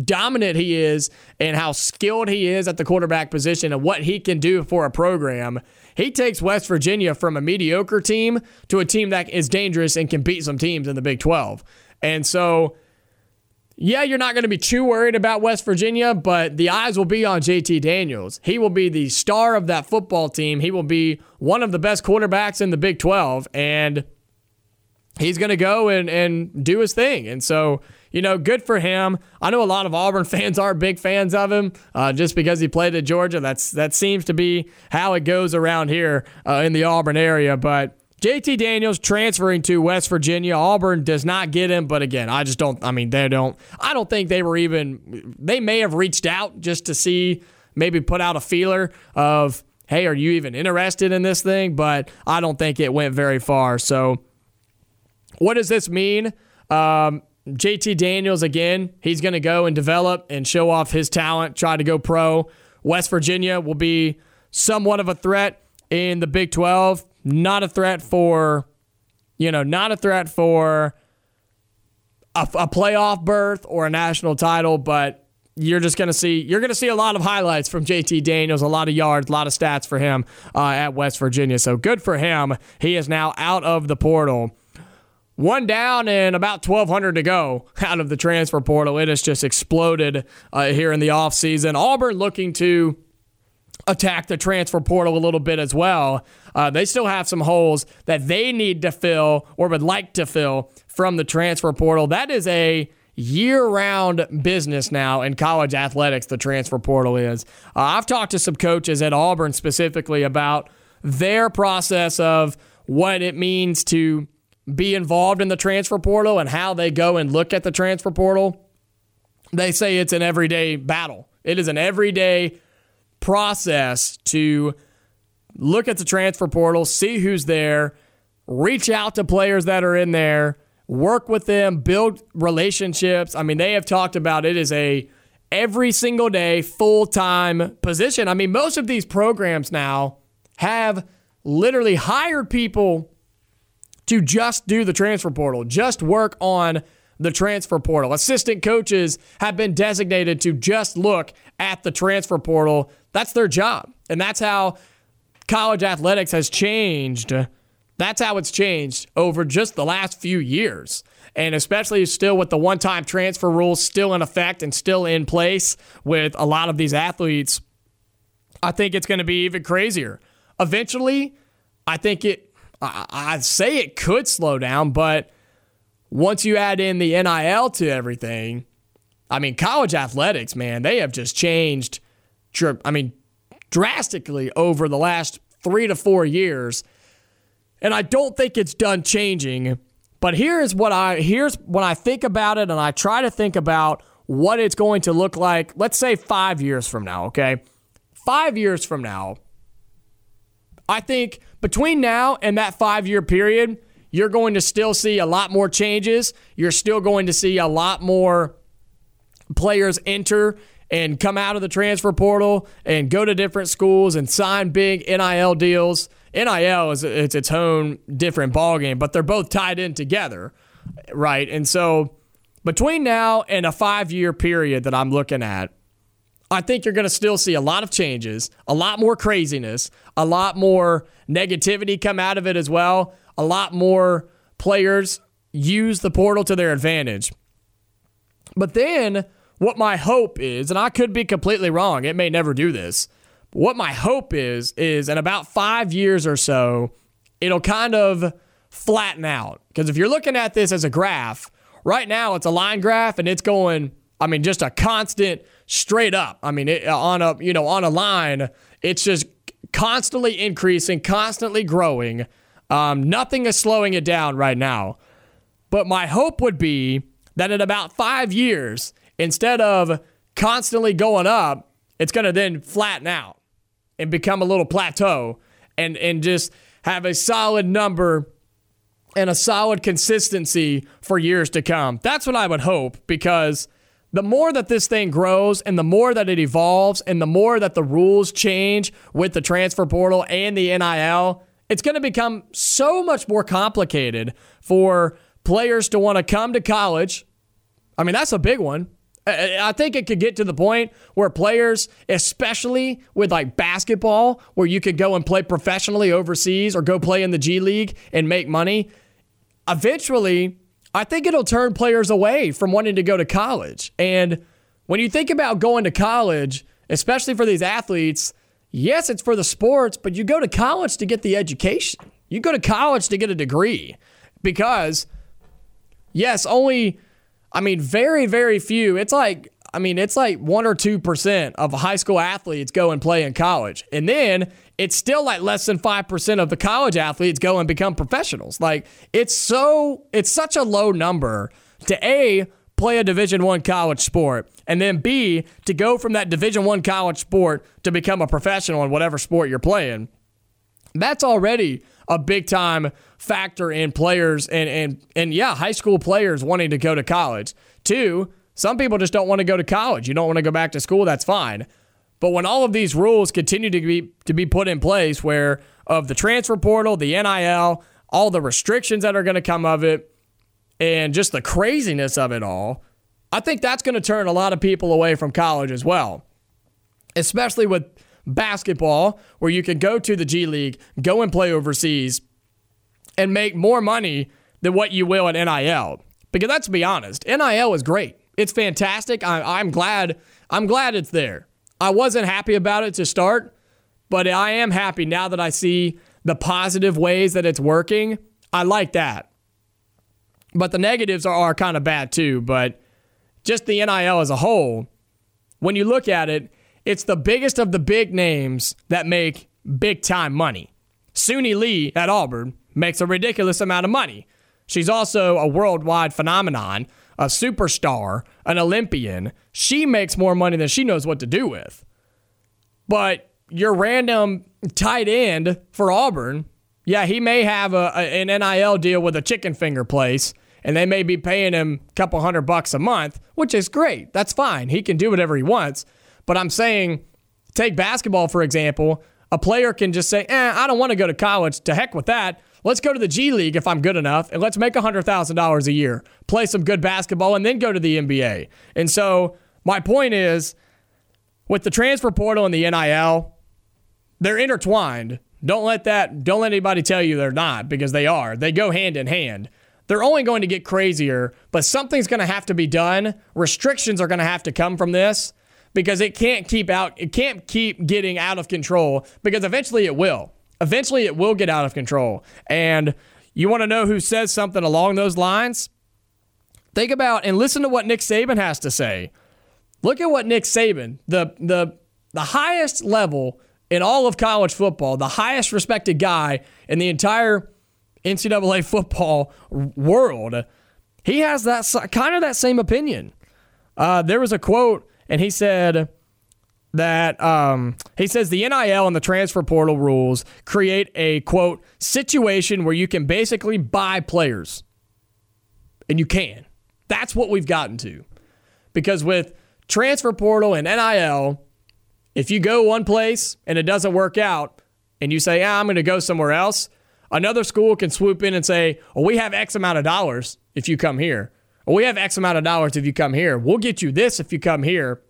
dominant he is and how skilled he is at the quarterback position and what he can do for a program. He takes West Virginia from a mediocre team to a team that is dangerous and can beat some teams in the Big 12. And so yeah, you're not going to be too worried about West Virginia, but the eyes will be on JT Daniels. He will be the star of that football team. He will be one of the best quarterbacks in the Big 12, and he's going to go and, and do his thing. And so, you know, good for him. I know a lot of Auburn fans are big fans of him uh, just because he played at Georgia. That's That seems to be how it goes around here uh, in the Auburn area. But JT Daniels transferring to West Virginia. Auburn does not get him, but again, I just don't. I mean, they don't. I don't think they were even. They may have reached out just to see, maybe put out a feeler of, hey, are you even interested in this thing? But I don't think it went very far. So, what does this mean? Um, JT Daniels, again, he's going to go and develop and show off his talent, try to go pro. West Virginia will be somewhat of a threat in the Big 12 not a threat for, you know, not a threat for a, a playoff berth or a national title, but you're just going to see you're going to see a lot of highlights from JT Daniels, a lot of yards, a lot of stats for him uh, at West Virginia. So good for him. He is now out of the portal. One down and about 1,200 to go out of the transfer portal. It has just exploded uh, here in the offseason. Auburn looking to attack the transfer portal a little bit as well. Uh, they still have some holes that they need to fill or would like to fill from the transfer portal. That is a year round business now in college athletics, the transfer portal is. Uh, I've talked to some coaches at Auburn specifically about their process of what it means to be involved in the transfer portal and how they go and look at the transfer portal. They say it's an everyday battle. It is an everyday process to look at the transfer portal, see who's there, reach out to players that are in there, work with them, build relationships. I mean, they have talked about it as a every single day full-time position. I mean, most of these programs now have literally hired people to just do the transfer portal, just work on the transfer portal. Assistant coaches have been designated to just look at the transfer portal. That's their job. And that's how college athletics has changed. That's how it's changed over just the last few years. And especially still with the one time transfer rules still in effect and still in place with a lot of these athletes, I think it's going to be even crazier. Eventually, I think it, I'd say it could slow down, but once you add in the NIL to everything, I mean, college athletics, man, they have just changed. I mean, drastically over the last three to four years. And I don't think it's done changing. But here's what I here's when I think about it and I try to think about what it's going to look like, let's say five years from now, okay? Five years from now, I think between now and that five year period, you're going to still see a lot more changes. You're still going to see a lot more players enter and come out of the transfer portal and go to different schools and sign big NIL deals. NIL is it's its own different ballgame, but they're both tied in together, right? And so between now and a five year period that I'm looking at, I think you're going to still see a lot of changes, a lot more craziness, a lot more negativity come out of it as well, a lot more players use the portal to their advantage. But then what my hope is, and I could be completely wrong, it may never do this. But what my hope is, is in about five years or so, it'll kind of flatten out. Because if you're looking at this as a graph, right now it's a line graph and it's going, I mean, just a constant straight up. I mean, it, on a, you know, on a line, it's just constantly increasing, constantly growing. Um, nothing is slowing it down right now. But my hope would be that in about five years, instead of constantly going up, it's going to then flatten out and become a little plateau and, and just have a solid number and a solid consistency for years to come. That's what I would hope because the more that this thing grows and the more that it evolves and the more that the rules change with the transfer portal and the NIL, it's going to become so much more complicated for players to want to come to college. I mean, that's a big one. I think it could get to the point where players, especially with like basketball, where you could go and play professionally overseas or go play in the G League and make money. Eventually, I think it'll turn players away from wanting to go to college. And when you think about going to college, especially for these athletes, yes, it's for the sports, but you go to college to get the education. You go to college to get a degree because, yes, only, I mean, very, very few. It's like, I mean, it's like one or 2% of high school athletes go and play in college. And then it's still like less than 5% of the college athletes go and become professionals. Like, it's so, it's such a low number to A, play a division one college sport and then b to go from that division one college sport to become a professional in whatever sport you're playing that's already a big time factor in players and and and yeah high school players wanting to go to college. Two some people just don't want to go to college. You don't want to go back to school that's fine. But when all of these rules continue to be to be put in place where of the transfer portal the nil all the restrictions that are going to come of it and just the craziness of it all, I think that's going to turn a lot of people away from college as well, especially with basketball, where you can go to the G League, go and play overseas, and make more money than what you will at NIL. Because let's be honest, NIL is great. It's fantastic. I, I'm glad. I'm glad it's there. I wasn't happy about it to start, but I am happy now that I see the positive ways that it's working. I like that. But the negatives are, are kind of bad too. But just the NIL as a whole, when you look at it, it's the biggest of the big names that make big time money. Suni Lee at Auburn makes a ridiculous amount of money. She's also a worldwide phenomenon, a superstar, an Olympian. She makes more money than she knows what to do with. But your random tight end for Auburn yeah, he may have a, an NIL deal with a chicken finger place, and they may be paying him a couple hundred bucks a month, which is great. That's fine. He can do whatever he wants. But I'm saying, take basketball, for example. A player can just say, eh, I don't want to go to college. To heck with that. Let's go to the G League if I'm good enough, and let's make $100,000 a year, play some good basketball, and then go to the NBA. And so, my point is with the transfer portal and the NIL, they're intertwined. Don't let that don't let anybody tell you they're not because they are. They go hand in hand. They're only going to get crazier, but something's going to have to be done. Restrictions are going to have to come from this because it can't keep out it can't keep getting out of control because eventually it will. Eventually it will get out of control. And you want to know who says something along those lines? Think about and listen to what Nick Saban has to say. Look at what Nick Saban, the the the highest level in all of college football, the highest respected guy in the entire NCAA football world, he has that kind of that same opinion. Uh, there was a quote, and he said that um, he says the NIL and the transfer portal rules create a quote situation where you can basically buy players, and you can. That's what we've gotten to, because with transfer portal and NIL if you go one place and it doesn't work out and you say, ah, I'm going to go somewhere else, another school can swoop in and say, well, we have X amount of dollars if you come here. Well, we have X amount of dollars if you come here. We'll get you this if you come here.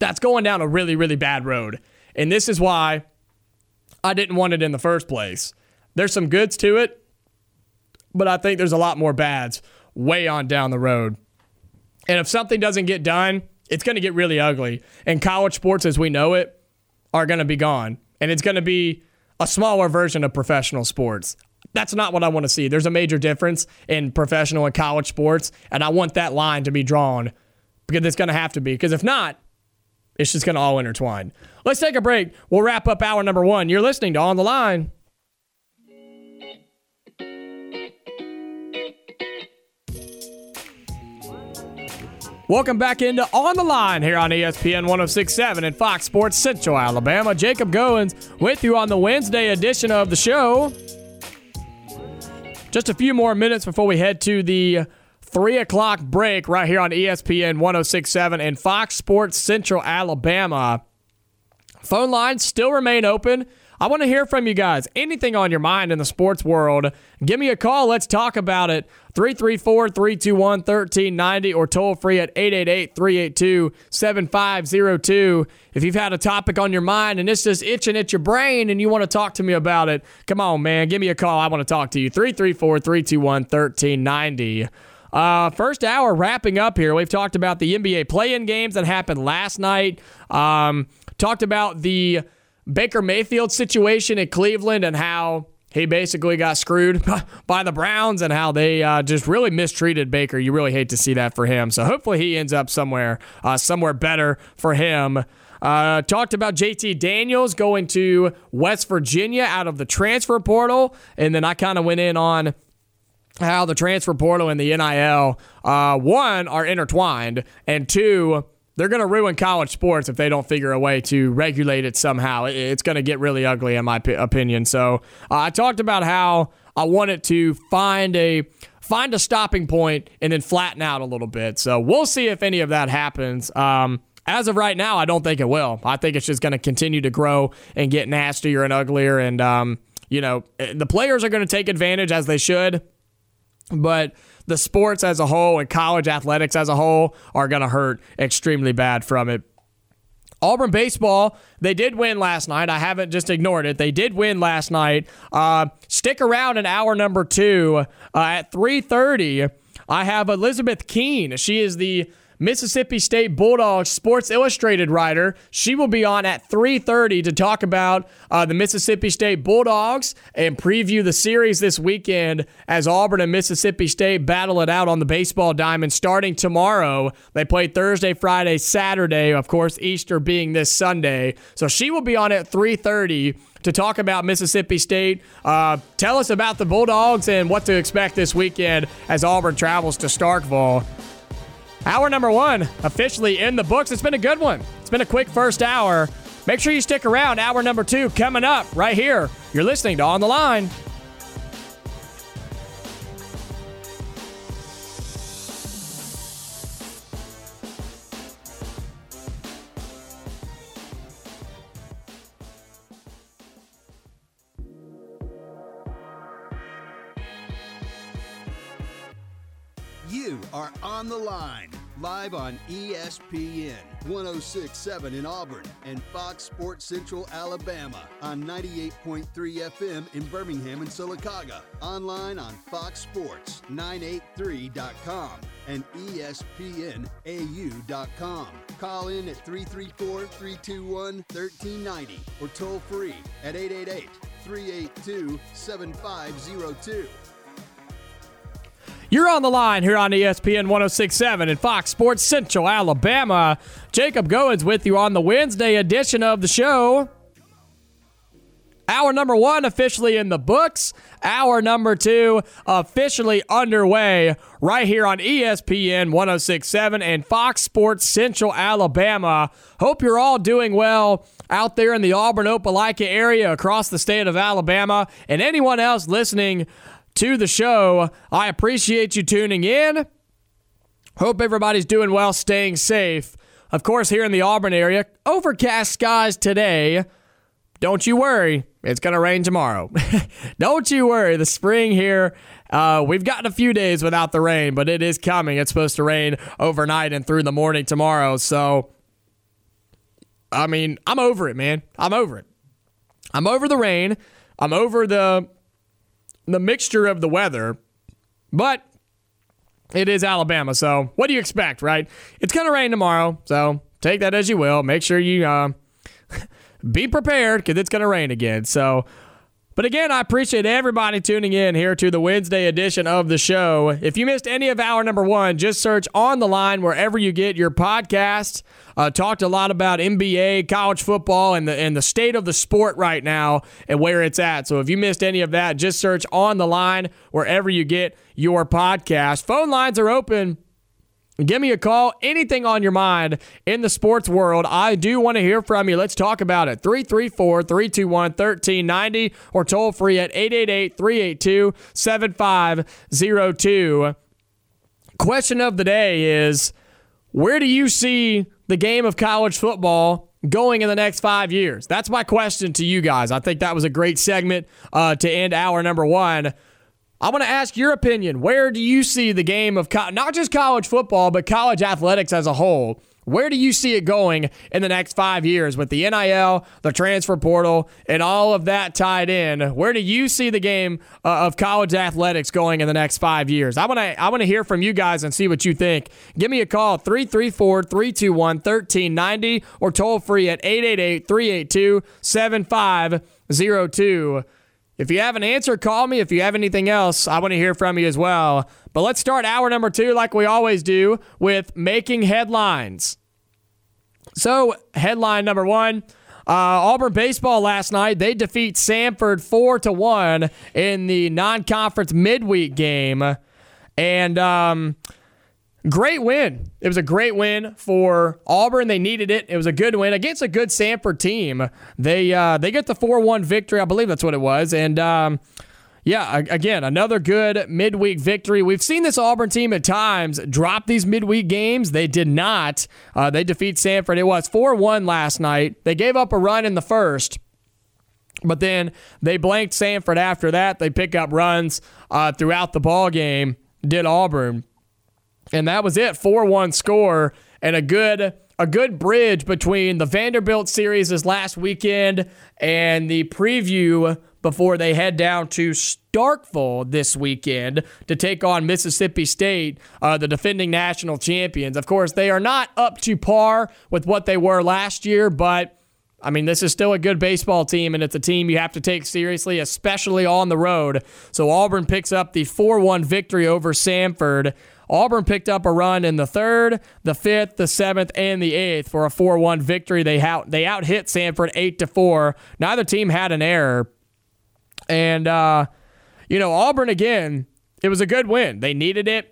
That's going down a really, really bad road. And this is why I didn't want it in the first place. There's some goods to it, but I think there's a lot more bads way on down the road. And if something doesn't get done, it's going to get really ugly. And college sports, as we know it, are going to be gone. And it's going to be a smaller version of professional sports. That's not what I want to see. There's a major difference in professional and college sports. And I want that line to be drawn because it's going to have to be. Because if not, it's just going to all intertwine. Let's take a break. We'll wrap up hour number one. You're listening to On the Line. Welcome back into On the Line here on ESPN 1067 and Fox Sports Central Alabama. Jacob Goins with you on the Wednesday edition of the show. Just a few more minutes before we head to the 3 o'clock break right here on ESPN 1067 and Fox Sports Central Alabama. Phone lines still remain open. I want to hear from you guys. Anything on your mind in the sports world, give me a call. Let's talk about it. 334 321 1390 or toll free at 888 382 7502. If you've had a topic on your mind and it's just itching at your brain and you want to talk to me about it, come on, man. Give me a call. I want to talk to you. 334 321 1390. Uh, first hour wrapping up here. We've talked about the NBA play-in games that happened last night. Um, talked about the Baker Mayfield situation in Cleveland and how he basically got screwed by the Browns and how they uh, just really mistreated Baker. You really hate to see that for him. So hopefully he ends up somewhere uh, somewhere better for him. Uh, talked about JT Daniels going to West Virginia out of the transfer portal, and then I kind of went in on how the transfer portal and the NIL, uh, one, are intertwined, and two, they're going to ruin college sports if they don't figure a way to regulate it somehow. It's going to get really ugly, in my opinion. So uh, I talked about how I wanted to find a find a stopping point and then flatten out a little bit. So we'll see if any of that happens. Um, as of right now, I don't think it will. I think it's just going to continue to grow and get nastier and uglier. And um, you know, the players are going to take advantage as they should but the sports as a whole and college athletics as a whole are going to hurt extremely bad from it. Auburn baseball, they did win last night. I haven't just ignored it. They did win last night. Uh, stick around in hour number two uh, at 3.30. I have Elizabeth Keen. She is the Mississippi State Bulldogs Sports Illustrated writer. She will be on at 3:30 to talk about uh, the Mississippi State Bulldogs and preview the series this weekend as Auburn and Mississippi State battle it out on the baseball diamond starting tomorrow. They play Thursday, Friday, Saturday, of course, Easter being this Sunday. So she will be on at 3:30 to talk about Mississippi State. Uh, tell us about the Bulldogs and what to expect this weekend as Auburn travels to Starkville. Hour number one officially in the books. It's been a good one. It's been a quick first hour. Make sure you stick around. Hour number two coming up right here. You're listening to On the Line. Are on the line, live on ESPN 1067 in Auburn and Fox Sports Central Alabama on 98.3 FM in Birmingham and Sylacauga. Online on foxsports983.com and espnau.com. Call in at 334 321 1390 or toll free at 888 382 7502. You're on the line here on ESPN 1067 and Fox Sports Central Alabama. Jacob Goins with you on the Wednesday edition of the show. Hour number one officially in the books. Hour number two officially underway right here on ESPN 1067 and Fox Sports Central Alabama. Hope you're all doing well out there in the Auburn Opelika area across the state of Alabama and anyone else listening to the show. I appreciate you tuning in. Hope everybody's doing well, staying safe. Of course, here in the Auburn area, overcast skies today. Don't you worry, it's going to rain tomorrow. Don't you worry, the spring here, uh, we've gotten a few days without the rain, but it is coming. It's supposed to rain overnight and through the morning tomorrow. So, I mean, I'm over it, man. I'm over it. I'm over the rain. I'm over the the mixture of the weather, but it is Alabama. So what do you expect, right? It's going to rain tomorrow. So take that as you will. Make sure you uh, be prepared because it's going to rain again. So but again, I appreciate everybody tuning in here to the Wednesday edition of the show. If you missed any of hour number one, just search on the line wherever you get your podcast. Uh, talked a lot about NBA, college football, and the and the state of the sport right now and where it's at. So if you missed any of that, just search on the line wherever you get your podcast. Phone lines are open. Give me a call. Anything on your mind in the sports world, I do want to hear from you. Let's talk about it. 334 321 1390 or toll free at 888 382 7502. Question of the day is Where do you see the game of college football going in the next five years? That's my question to you guys. I think that was a great segment uh, to end hour number one. I want to ask your opinion. Where do you see the game of co- not just college football, but college athletics as a whole? Where do you see it going in the next five years with the NIL, the transfer portal, and all of that tied in? Where do you see the game uh, of college athletics going in the next five years? I want to I want to hear from you guys and see what you think. Give me a call 334-321-1390 or toll free at 888-382-7502. If you have an answer, call me. If you have anything else, I want to hear from you as well. But let's start hour number two, like we always do, with making headlines. So, headline number one. Uh, Auburn baseball last night they defeat Samford four to one in the non-conference midweek game, and um, Great win. It was a great win for Auburn. They needed it. It was a good win against a good Samford team. They uh, they get the four one victory. I believe that's what it was. And um, yeah, again, another good midweek victory. We've seen this Auburn team at times drop these midweek games. They did not. Uh, they defeat Samford. It was four one last night. They gave up a run in the first. But then they blanked Samford after that. They pick up runs uh, throughout the ball game. Did Auburn? And that was it. 4-1 score and a good a good bridge between the Vanderbilt series this last weekend and the preview before they head down to Starkville this weekend to take on Mississippi State, uh, the defending national champions. Of course, they are not up to par with what they were last year, but I mean, this is still a good baseball team, and it's a team you have to take seriously, especially on the road. So Auburn picks up the 4 1 victory over Samford. Auburn picked up a run in the third, the fifth, the seventh, and the eighth for a 4 1 victory. They out, they out hit Samford 8 to 4. Neither team had an error. And, uh, you know, Auburn, again, it was a good win. They needed it.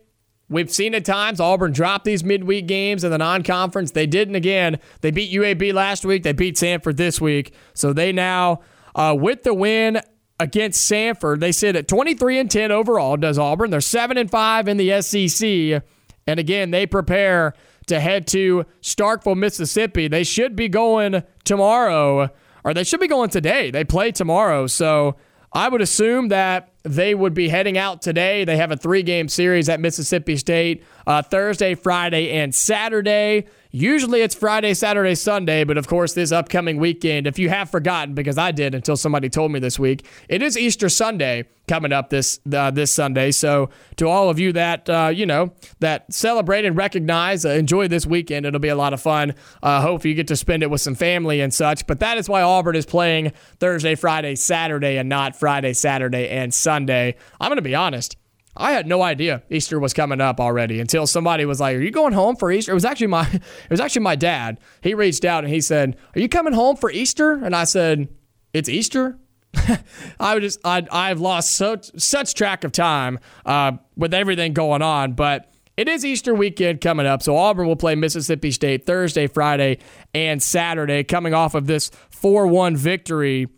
We've seen at times Auburn drop these midweek games in the non conference. They didn't again. They beat UAB last week. They beat Samford this week. So they now, uh, with the win, against Samford. They sit at 23 and 10 overall, does Auburn. They're 7 and 5 in the SEC. And again, they prepare to head to Starkville, Mississippi. They should be going tomorrow, or they should be going today. They play tomorrow. So I would assume that they would be heading out today. They have a three game series at Mississippi State uh, Thursday, Friday, and Saturday. Usually it's Friday, Saturday, Sunday, but of course, this upcoming weekend, if you have forgotten, because I did until somebody told me this week, it is Easter Sunday coming up this uh, this Sunday. So to all of you that uh, you know that celebrate and recognize, uh, enjoy this weekend. It'll be a lot of fun. Uh, hope you get to spend it with some family and such. But that is why Auburn is playing Thursday, Friday, Saturday, and not Friday, Saturday, and Sunday. I'm going to be honest. I had no idea Easter was coming up already until somebody was like, "Are you going home for Easter?" It was actually my it was actually my dad. He reached out and he said, "Are you coming home for Easter?" And I said, "It's Easter." I would just I I've lost such such track of time uh, with everything going on, but it is Easter weekend coming up, so Auburn will play Mississippi State Thursday, Friday, and Saturday, coming off of this 4 1 victory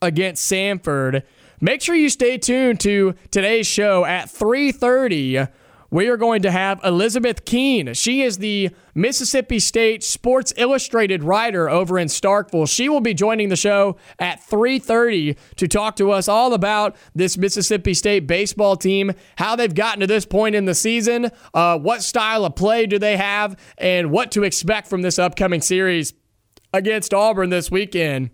against Samford. Make sure you stay tuned to today's show at 3:30. We are going to have Elizabeth Keen. She is the Mississippi State Sports Illustrated writer over in Starkville. She will be joining the show at 3:30 to talk to us all about this Mississippi State baseball team, how they've gotten to this point in the season, uh, what style of play do they have, and what to expect from this upcoming series against Auburn this weekend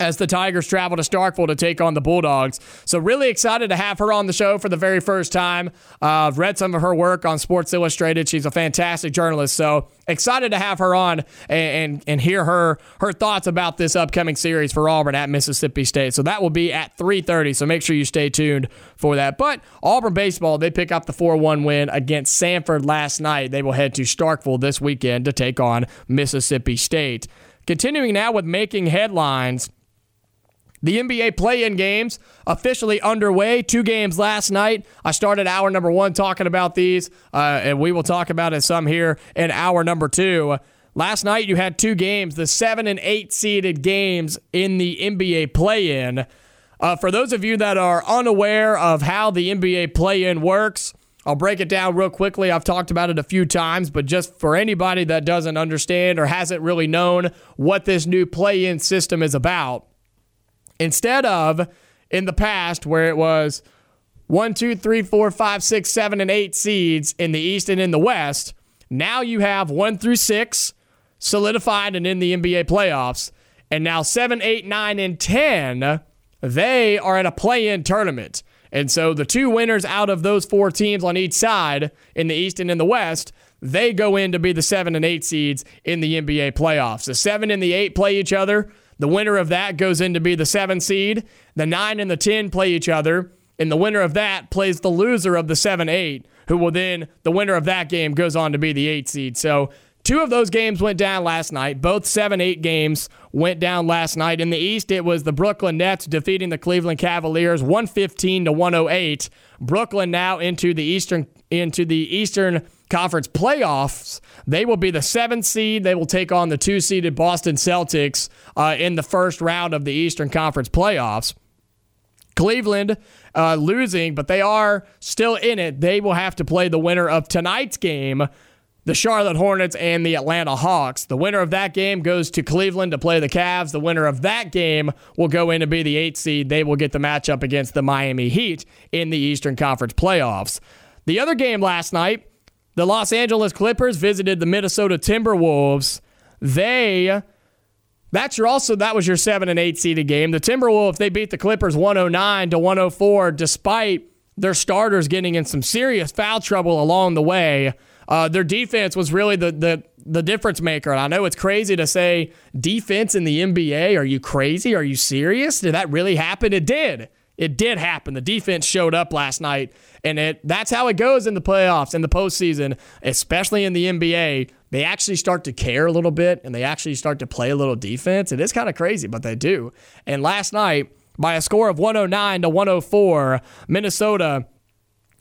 as the Tigers travel to Starkville to take on the Bulldogs. So, really excited to have her on the show for the very first time. Uh, I've read some of her work on Sports Illustrated. She's a fantastic journalist. So, excited to have her on and, and, and hear her her thoughts about this upcoming series for Auburn at Mississippi State. So, that will be at 3:30. So, make sure you stay tuned for that. But Auburn baseball, they pick up the 4-1 win against Samford last night. They will head to Starkville this weekend to take on Mississippi State. Continuing now with making headlines. The NBA play in games officially underway. Two games last night. I started hour number one talking about these, uh, and we will talk about it some here in hour number two. Last night, you had two games, the seven and eight seeded games in the NBA play in. Uh, for those of you that are unaware of how the NBA play in works, I'll break it down real quickly. I've talked about it a few times, but just for anybody that doesn't understand or hasn't really known what this new play in system is about, instead of in the past where it was one, two, three, four, five, six, seven, and eight seeds in the East and in the West, now you have one through six solidified and in the NBA playoffs. And now seven, eight, nine, and 10, they are in a play in tournament. And so the two winners out of those four teams on each side in the East and in the West, they go in to be the seven and eight seeds in the NBA playoffs. The seven and the eight play each other. The winner of that goes in to be the seven seed. The nine and the 10 play each other. And the winner of that plays the loser of the 7 8, who will then, the winner of that game goes on to be the 8 seed. So Two of those games went down last night. Both 7 8 games went down last night. In the East, it was the Brooklyn Nets defeating the Cleveland Cavaliers 115 to 108. Brooklyn now into the Eastern into the Eastern Conference playoffs. They will be the seventh seed. They will take on the two seeded Boston Celtics uh, in the first round of the Eastern Conference playoffs. Cleveland uh, losing, but they are still in it. They will have to play the winner of tonight's game the Charlotte Hornets and the Atlanta Hawks. The winner of that game goes to Cleveland to play the Cavs. The winner of that game will go in to be the eight seed. They will get the matchup against the Miami Heat in the Eastern Conference playoffs. The other game last night, the Los Angeles Clippers visited the Minnesota Timberwolves. They that's your also that was your seven and eight seeded game. The Timberwolves they beat the Clippers 109 to 104, despite their starters getting in some serious foul trouble along the way. Uh, their defense was really the, the the difference maker. And I know it's crazy to say defense in the NBA. Are you crazy? Are you serious? Did that really happen? It did. It did happen. The defense showed up last night, and it that's how it goes in the playoffs in the postseason, especially in the NBA. They actually start to care a little bit, and they actually start to play a little defense. It is kind of crazy, but they do. And last night, by a score of 109 to 104, Minnesota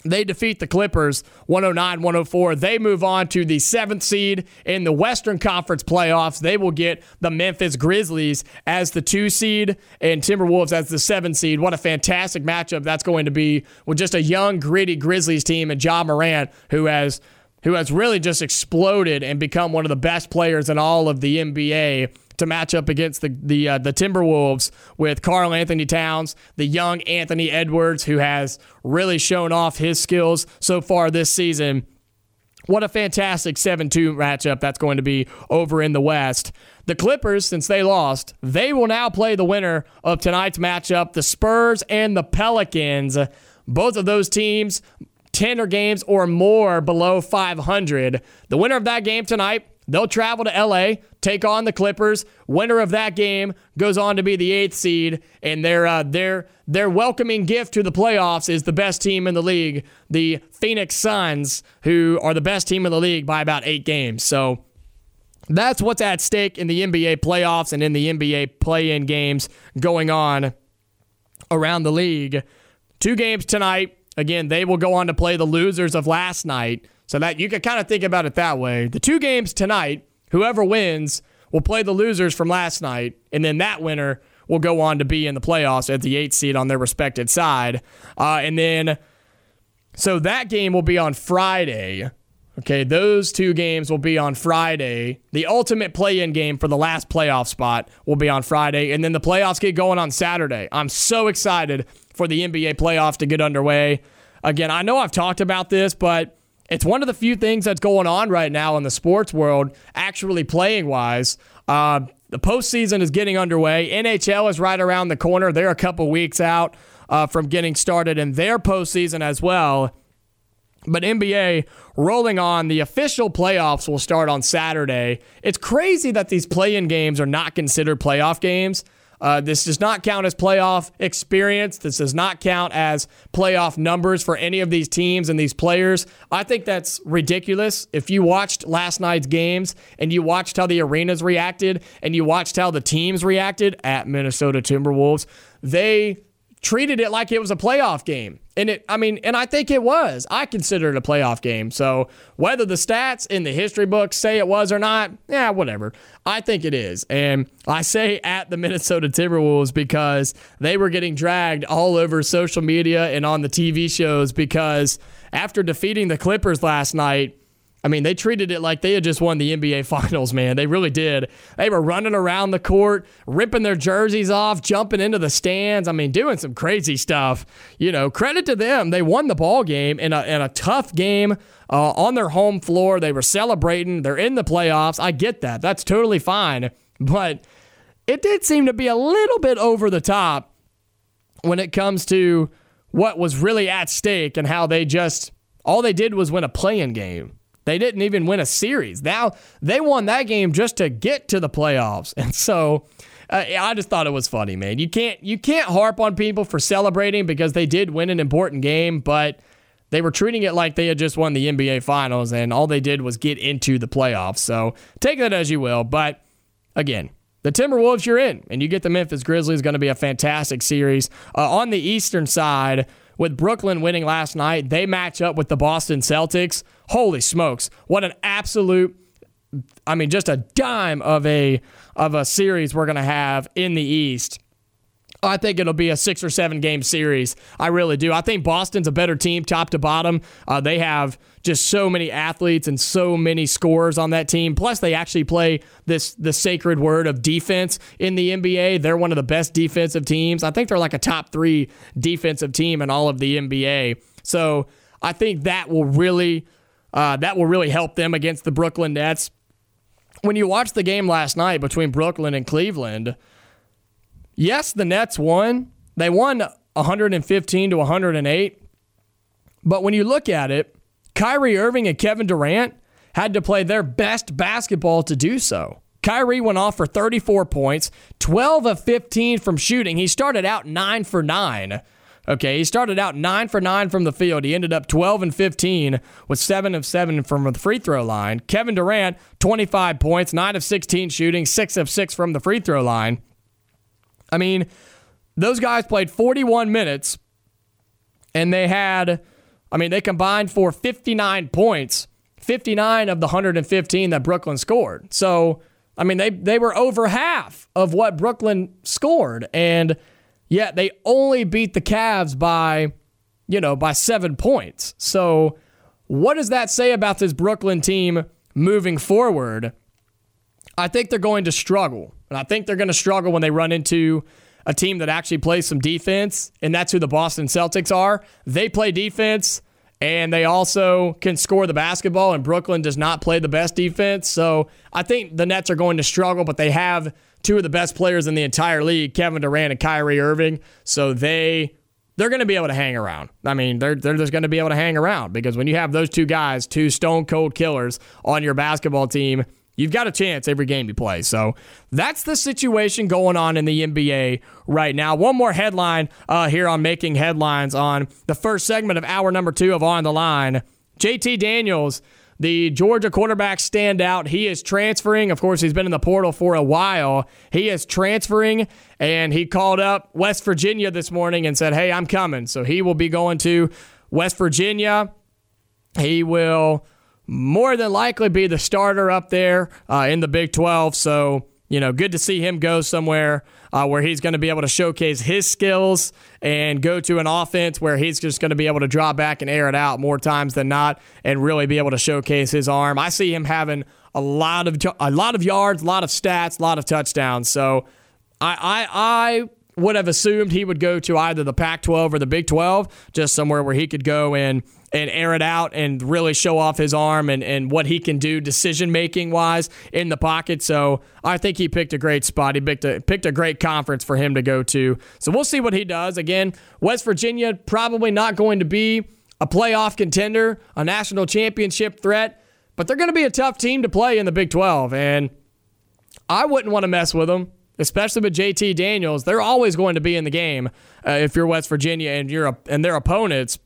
they defeat the Clippers 109 104. They move on to the seventh seed in the Western Conference playoffs. They will get the Memphis Grizzlies as the two seed and Timberwolves as the seven seed. What a fantastic matchup that's going to be with just a young, gritty Grizzlies team and Ja Morant, who has who has really just exploded and become one of the best players in all of the NBA to match up against the the uh, the Timberwolves with Karl-Anthony Towns, the young Anthony Edwards, who has really shown off his skills so far this season. What a fantastic 7 2 matchup that's going to be over in the West. The Clippers, since they lost, they will now play the winner of tonight's matchup, the Spurs and the Pelicans. Both of those teams, 10 or games or more below 500. The winner of that game tonight They'll travel to LA, take on the Clippers. Winner of that game goes on to be the eighth seed, and their uh, their their welcoming gift to the playoffs is the best team in the league, the Phoenix Suns, who are the best team in the league by about eight games. So that's what's at stake in the NBA playoffs and in the NBA play-in games going on around the league. Two games tonight. Again, they will go on to play the losers of last night. So that you can kind of think about it that way. The two games tonight, whoever wins will play the losers from last night, and then that winner will go on to be in the playoffs at the eighth seed on their respected side. Uh, and then, so that game will be on Friday. Okay, those two games will be on Friday. The ultimate play in game for the last playoff spot will be on Friday, and then the playoffs get going on Saturday. I'm so excited for the NBA playoffs to get underway. Again, I know I've talked about this, but it's one of the few things that's going on right now in the sports world, actually playing wise. Uh, the postseason is getting underway. NHL is right around the corner. They're a couple weeks out uh, from getting started in their postseason as well. But NBA rolling on. The official playoffs will start on Saturday. It's crazy that these play in games are not considered playoff games. Uh, this does not count as playoff experience. This does not count as playoff numbers for any of these teams and these players. I think that's ridiculous. If you watched last night's games and you watched how the arenas reacted and you watched how the teams reacted at Minnesota Timberwolves, they treated it like it was a playoff game. And it, I mean, and I think it was. I consider it a playoff game. So whether the stats in the history books say it was or not, yeah, whatever. I think it is. And I say at the Minnesota Timberwolves because they were getting dragged all over social media and on the TV shows because after defeating the Clippers last night, I mean, they treated it like they had just won the NBA Finals, man. They really did. They were running around the court, ripping their jerseys off, jumping into the stands. I mean, doing some crazy stuff. You know, credit to them. They won the ball game in a, in a tough game uh, on their home floor. They were celebrating. They're in the playoffs. I get that. That's totally fine. But it did seem to be a little bit over the top when it comes to what was really at stake and how they just, all they did was win a playing game. They didn't even win a series. Now they won that game just to get to the playoffs. And so uh, I just thought it was funny, man. You can't you can't harp on people for celebrating because they did win an important game, but they were treating it like they had just won the NBA finals and all they did was get into the playoffs. So take that as you will, but again, the Timberwolves, you're in, and you get the Memphis Grizzlies. Going to be a fantastic series. Uh, on the Eastern side, with Brooklyn winning last night, they match up with the Boston Celtics. Holy smokes. What an absolute I mean just a dime of a of a series we're going to have in the East. I think it'll be a six or seven game series. I really do. I think Boston's a better team, top to bottom. Uh, they have just so many athletes and so many scores on that team. Plus, they actually play this the sacred word of defense in the NBA. They're one of the best defensive teams. I think they're like a top three defensive team in all of the NBA. So I think that will really uh, that will really help them against the Brooklyn Nets. When you watch the game last night between Brooklyn and Cleveland Yes, the Nets won. They won 115 to 108. But when you look at it, Kyrie Irving and Kevin Durant had to play their best basketball to do so. Kyrie went off for 34 points, 12 of 15 from shooting. He started out 9 for 9. Okay, he started out 9 for 9 from the field. He ended up 12 and 15 with 7 of 7 from the free throw line. Kevin Durant, 25 points, 9 of 16 shooting, 6 of 6 from the free throw line. I mean, those guys played 41 minutes and they had, I mean, they combined for 59 points, 59 of the 115 that Brooklyn scored. So, I mean, they, they were over half of what Brooklyn scored. And yet they only beat the Cavs by, you know, by seven points. So, what does that say about this Brooklyn team moving forward? I think they're going to struggle. And I think they're going to struggle when they run into a team that actually plays some defense, and that's who the Boston Celtics are. They play defense and they also can score the basketball, and Brooklyn does not play the best defense. So I think the Nets are going to struggle, but they have two of the best players in the entire league, Kevin Durant and Kyrie Irving. So they they're going to be able to hang around. I mean, they're, they're just going to be able to hang around because when you have those two guys, two stone cold killers on your basketball team, You've got a chance every game you play. So that's the situation going on in the NBA right now. One more headline uh, here on Making Headlines on the first segment of hour number two of On the Line. JT Daniels, the Georgia quarterback standout, he is transferring. Of course, he's been in the portal for a while. He is transferring, and he called up West Virginia this morning and said, Hey, I'm coming. So he will be going to West Virginia. He will more than likely be the starter up there uh, in the Big 12. So, you know, good to see him go somewhere uh, where he's going to be able to showcase his skills and go to an offense where he's just going to be able to draw back and air it out more times than not and really be able to showcase his arm. I see him having a lot of a lot of yards, a lot of stats, a lot of touchdowns. So, I I, I would have assumed he would go to either the Pac 12 or the Big 12, just somewhere where he could go and and air it out and really show off his arm and, and what he can do decision making wise in the pocket. So I think he picked a great spot. He picked a, picked a great conference for him to go to. So we'll see what he does. Again, West Virginia probably not going to be a playoff contender, a national championship threat, but they're going to be a tough team to play in the Big 12. And I wouldn't want to mess with them especially with JT Daniels, they're always going to be in the game uh, if you're West Virginia and you're and their opponents.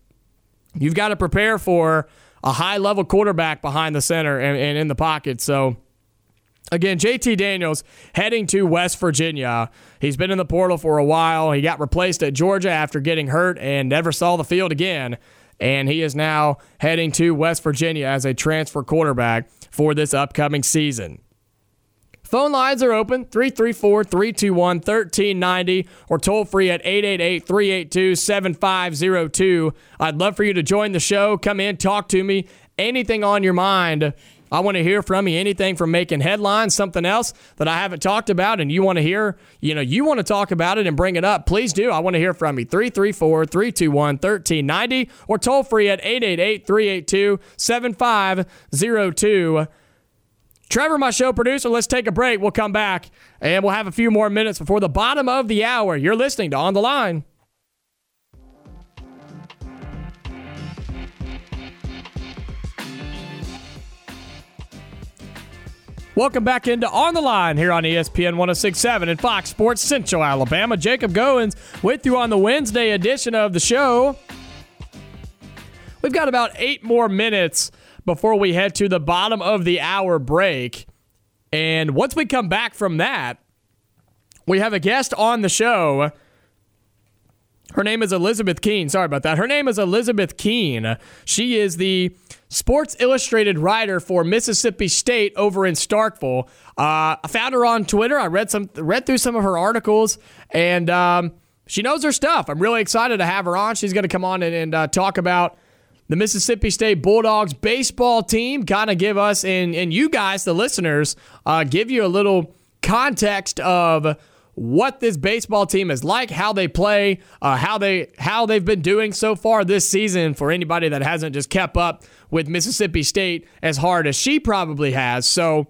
You've got to prepare for a high level quarterback behind the center and, and in the pocket. So Again, JT Daniels heading to West Virginia. He's been in the portal for a while. He got replaced at Georgia after getting hurt and never saw the field again. And he is now heading to West Virginia as a transfer quarterback for this upcoming season. Phone lines are open 334 321 1390 or toll free at 888 382 7502. I'd love for you to join the show. Come in, talk to me. Anything on your mind. I want to hear from you. Anything from making headlines, something else that I haven't talked about, and you want to hear, you know, you want to talk about it and bring it up, please do. I want to hear from you. 334 321 1390 or toll free at 888 382 7502. Trevor, my show producer, let's take a break. We'll come back and we'll have a few more minutes before the bottom of the hour. You're listening to On the Line. Welcome back into On the Line here on ESPN 1067 and Fox Sports Central Alabama. Jacob Goins with you on the Wednesday edition of the show. We've got about eight more minutes before we head to the bottom of the hour break. And once we come back from that, we have a guest on the show. Her name is Elizabeth Keen. Sorry about that. Her name is Elizabeth Keen. She is the Sports Illustrated writer for Mississippi State over in Starkville. Uh, I found her on Twitter. I read some, read through some of her articles, and um, she knows her stuff. I'm really excited to have her on. She's going to come on and, and uh, talk about the Mississippi State Bulldogs baseball team. Kind of give us and and you guys, the listeners, uh, give you a little context of what this baseball team is like, how they play, uh, how they how they've been doing so far this season. For anybody that hasn't just kept up with Mississippi State as hard as she probably has, so.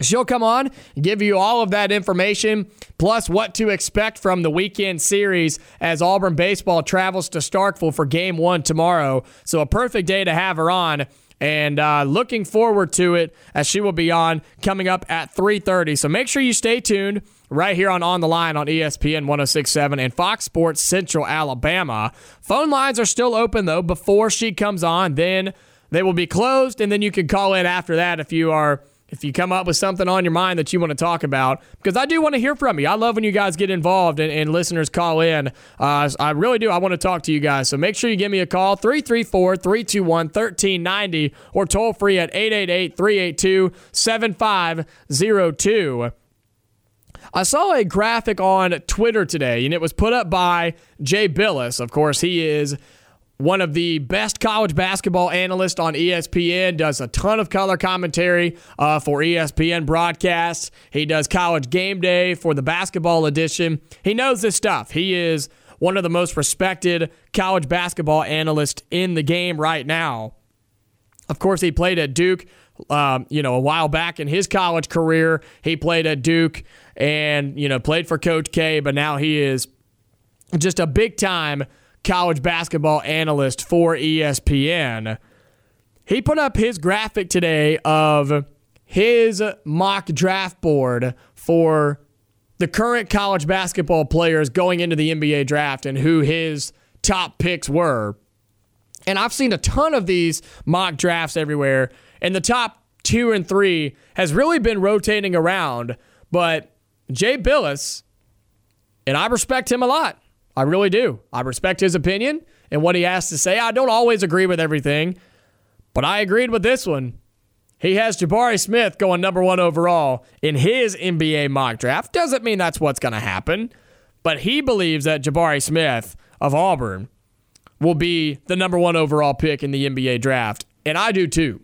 She'll come on, give you all of that information, plus what to expect from the weekend series as Auburn baseball travels to Starkville for game one tomorrow. So, a perfect day to have her on. And uh, looking forward to it as she will be on coming up at 3:30. So make sure you stay tuned right here on On the Line on ESPN 1067 and Fox Sports Central Alabama. Phone lines are still open though before she comes on. Then they will be closed, and then you can call in after that if you are if you come up with something on your mind that you want to talk about, because I do want to hear from you. I love when you guys get involved and, and listeners call in. Uh, I really do. I want to talk to you guys. So make sure you give me a call 334 321 1390 or toll free at 888 382 7502. I saw a graphic on Twitter today, and it was put up by Jay Bilas. Of course, he is one of the best college basketball analysts on ESPN, does a ton of color commentary uh, for ESPN broadcasts. He does college game day for the basketball edition. He knows this stuff. He is one of the most respected college basketball analysts in the game right now. Of course, he played at Duke. Um, you know, a while back in his college career, he played at Duke and you know played for Coach K. But now he is just a big time college basketball analyst for ESPN. He put up his graphic today of his mock draft board for the current college basketball players going into the NBA draft and who his top picks were. And I've seen a ton of these mock drafts everywhere, and the top two and three has really been rotating around. But Jay Bilas, and I respect him a lot. I really do. I respect his opinion and what he has to say. I don't always agree with everything, but I agreed with this one. He has Jabari Smith going number one overall in his NBA mock draft. Doesn't mean that's what's going to happen, but he believes that Jabari Smith of Auburn will be the number one overall pick in the NBA draft. And I do too.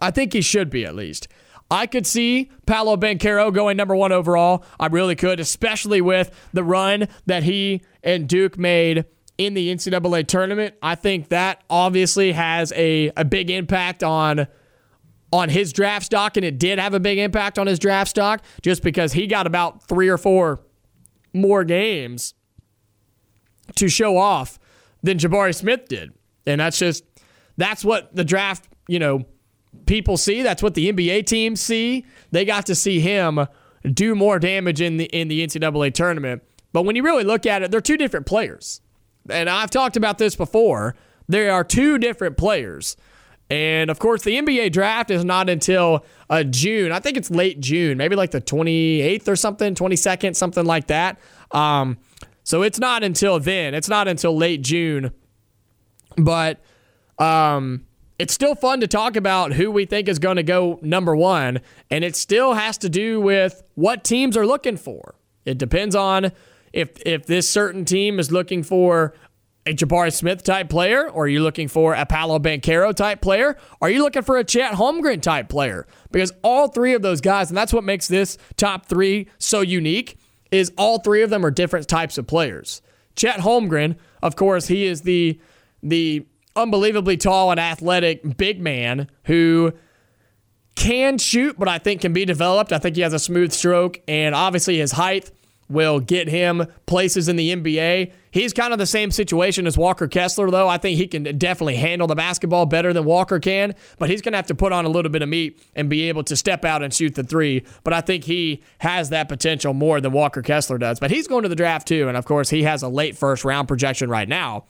I think he should be at least. I could see Paolo Banchero going number one overall. I really could, especially with the run that he and Duke made in the NCAA tournament. I think that obviously has a, a big impact on on his draft stock, and it did have a big impact on his draft stock just because he got about three or four more games to show off than Jabari Smith did. And that's just that's what the draft, you know, people see. That's what the NBA teams see. They got to see him do more damage in the in the NCAA tournament. But when you really look at it, they're two different players. And I've talked about this before. There are two different players. And of course, the NBA draft is not until uh, June. I think it's late June, maybe like the 28th or something, 22nd, something like that. Um, so it's not until then. It's not until late June. But um, it's still fun to talk about who we think is going to go number one. And it still has to do with what teams are looking for. It depends on if if this certain team is looking for a Jabari Smith type player, or are you looking for a Paolo Banchero type player? Are you looking for a Chet Holmgren type player? Because all three of those guys, and that's what makes this top three so unique, is all three of them are different types of players. Chet Holmgren, of course, he is the the unbelievably tall and athletic big man who can shoot, but I think can be developed. I think he has a smooth stroke, and obviously his height will get him places in the NBA. He's kind of the same situation as Walker Kessler, though. I think he can definitely handle the basketball better than Walker can, but he's going to have to put on a little bit of meat and be able to step out and shoot the three. But I think he has that potential more than Walker Kessler does. But he's going to the draft, too. And of course, he has a late first round projection right now.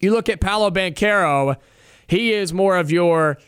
You look at Paolo Banchero, he is more of your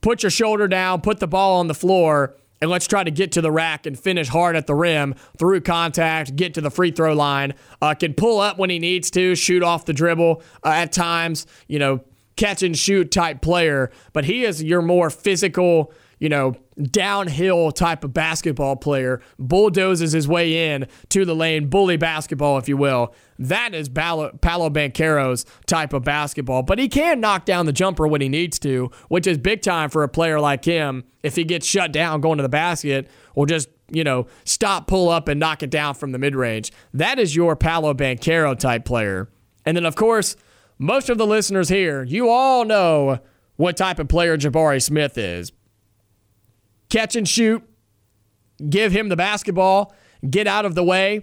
put your shoulder down, put the ball on the floor and let's try to get to the rack and finish hard at the rim through contact, get to the free throw line. Uh, can pull up when he needs to, shoot off the dribble uh, at times, you know, catch and shoot type player. But he is your more physical, you know, downhill type of basketball player, bulldozes his way in to the lane, bully basketball, if you will. That is Paolo, Banchero's type of basketball. But he can knock down the jumper when he needs to, which is big time for a player like him if he gets shut down going to the basket or just, you know, stop, pull up, and knock it down from the mid range. That is your Paolo Banchero type player. And then, of course, most of the listeners here, you all know what type of player Jabari Smith is catch and shoot, give him the basketball, get out of the way,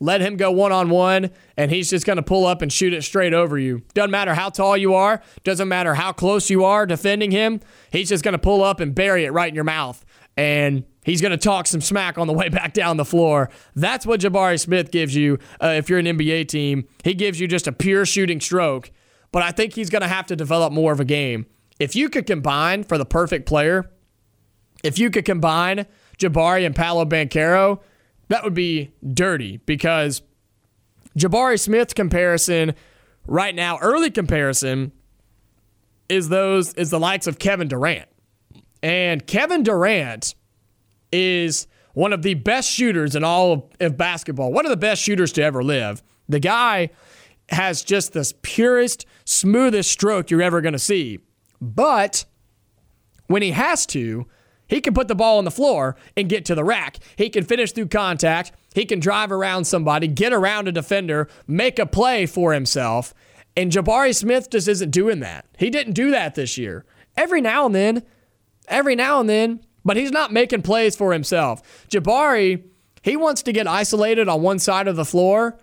let him go one on one, and he's just going to pull up and shoot it straight over you. Doesn't matter how tall you are, doesn't matter how close you are defending him, he's just going to pull up and bury it right in your mouth. And he's going to talk some smack on the way back down the floor. That's what Jabari Smith gives you uh, if you're an NBA team. He gives you just a pure shooting stroke, but I think he's going to have to develop more of a game. If you could combine for the perfect player, if you could combine Jabari and Paolo Banchero, that would be dirty because Jabari Smith's comparison right now, early comparison, is those is the likes of Kevin Durant. And Kevin Durant is one of the best shooters in all of, of basketball, one of the best shooters to ever live. The guy has just this purest, smoothest stroke you're ever going to see. But when he has to, he can put the ball on the floor and get to the rack. He can finish through contact. He can drive around somebody, get around a defender, make a play for himself. And Jabari Smith just isn't doing that. He didn't do that this year. Every now and then, every now and then, but he's not making plays for himself. Jabari, he wants to get isolated on one side of the floor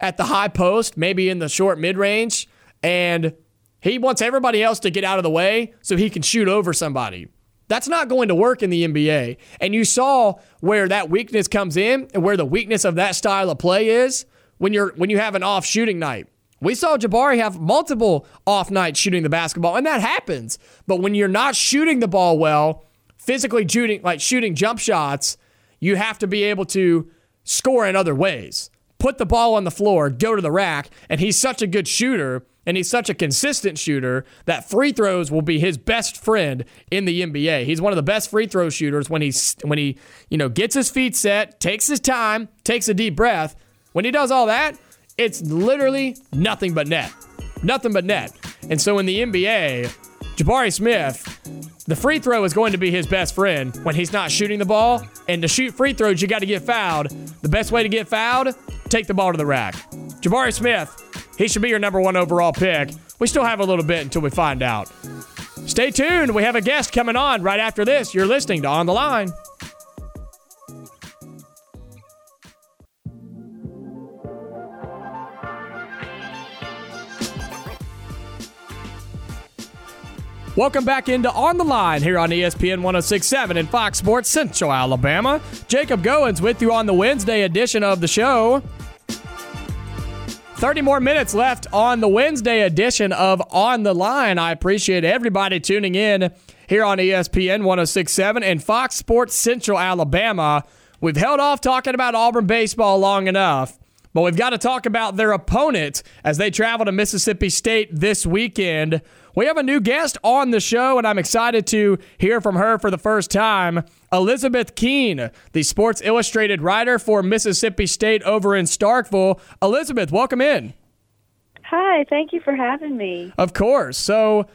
at the high post, maybe in the short mid range, and he wants everybody else to get out of the way so he can shoot over somebody. That's not going to work in the NBA. And you saw where that weakness comes in and where the weakness of that style of play is when you're when you have an off shooting night. We saw Jabari have multiple off nights shooting the basketball, and that happens. But when you're not shooting the ball well, physically shooting like shooting jump shots, you have to be able to score in other ways. Put the ball on the floor, go to the rack, and he's such a good shooter and he's such a consistent shooter that free throws will be his best friend in the NBA. He's one of the best free throw shooters when he's when he, you know, gets his feet set, takes his time, takes a deep breath. When he does all that, it's literally nothing but net. Nothing but net. And so in the NBA, Jabari Smith, the free throw is going to be his best friend when he's not shooting the ball. And to shoot free throws, you got to get fouled. The best way to get fouled, take the ball to the rack. Jabari Smith, he should be your number one overall pick. We still have a little bit until we find out. Stay tuned. We have a guest coming on right after this. You're listening to On the Line. Welcome back into On the Line here on ESPN 1067 and Fox Sports Central Alabama. Jacob Goins with you on the Wednesday edition of the show. 30 more minutes left on the Wednesday edition of On the Line. I appreciate everybody tuning in here on ESPN 1067 and Fox Sports Central Alabama. We've held off talking about Auburn baseball long enough, but we've got to talk about their opponent as they travel to Mississippi State this weekend. We have a new guest on the show, and I'm excited to hear from her for the first time. Elizabeth Keen, the Sports Illustrated writer for Mississippi State over in Starkville. Elizabeth, welcome in. Hi, thank you for having me. Of course. So,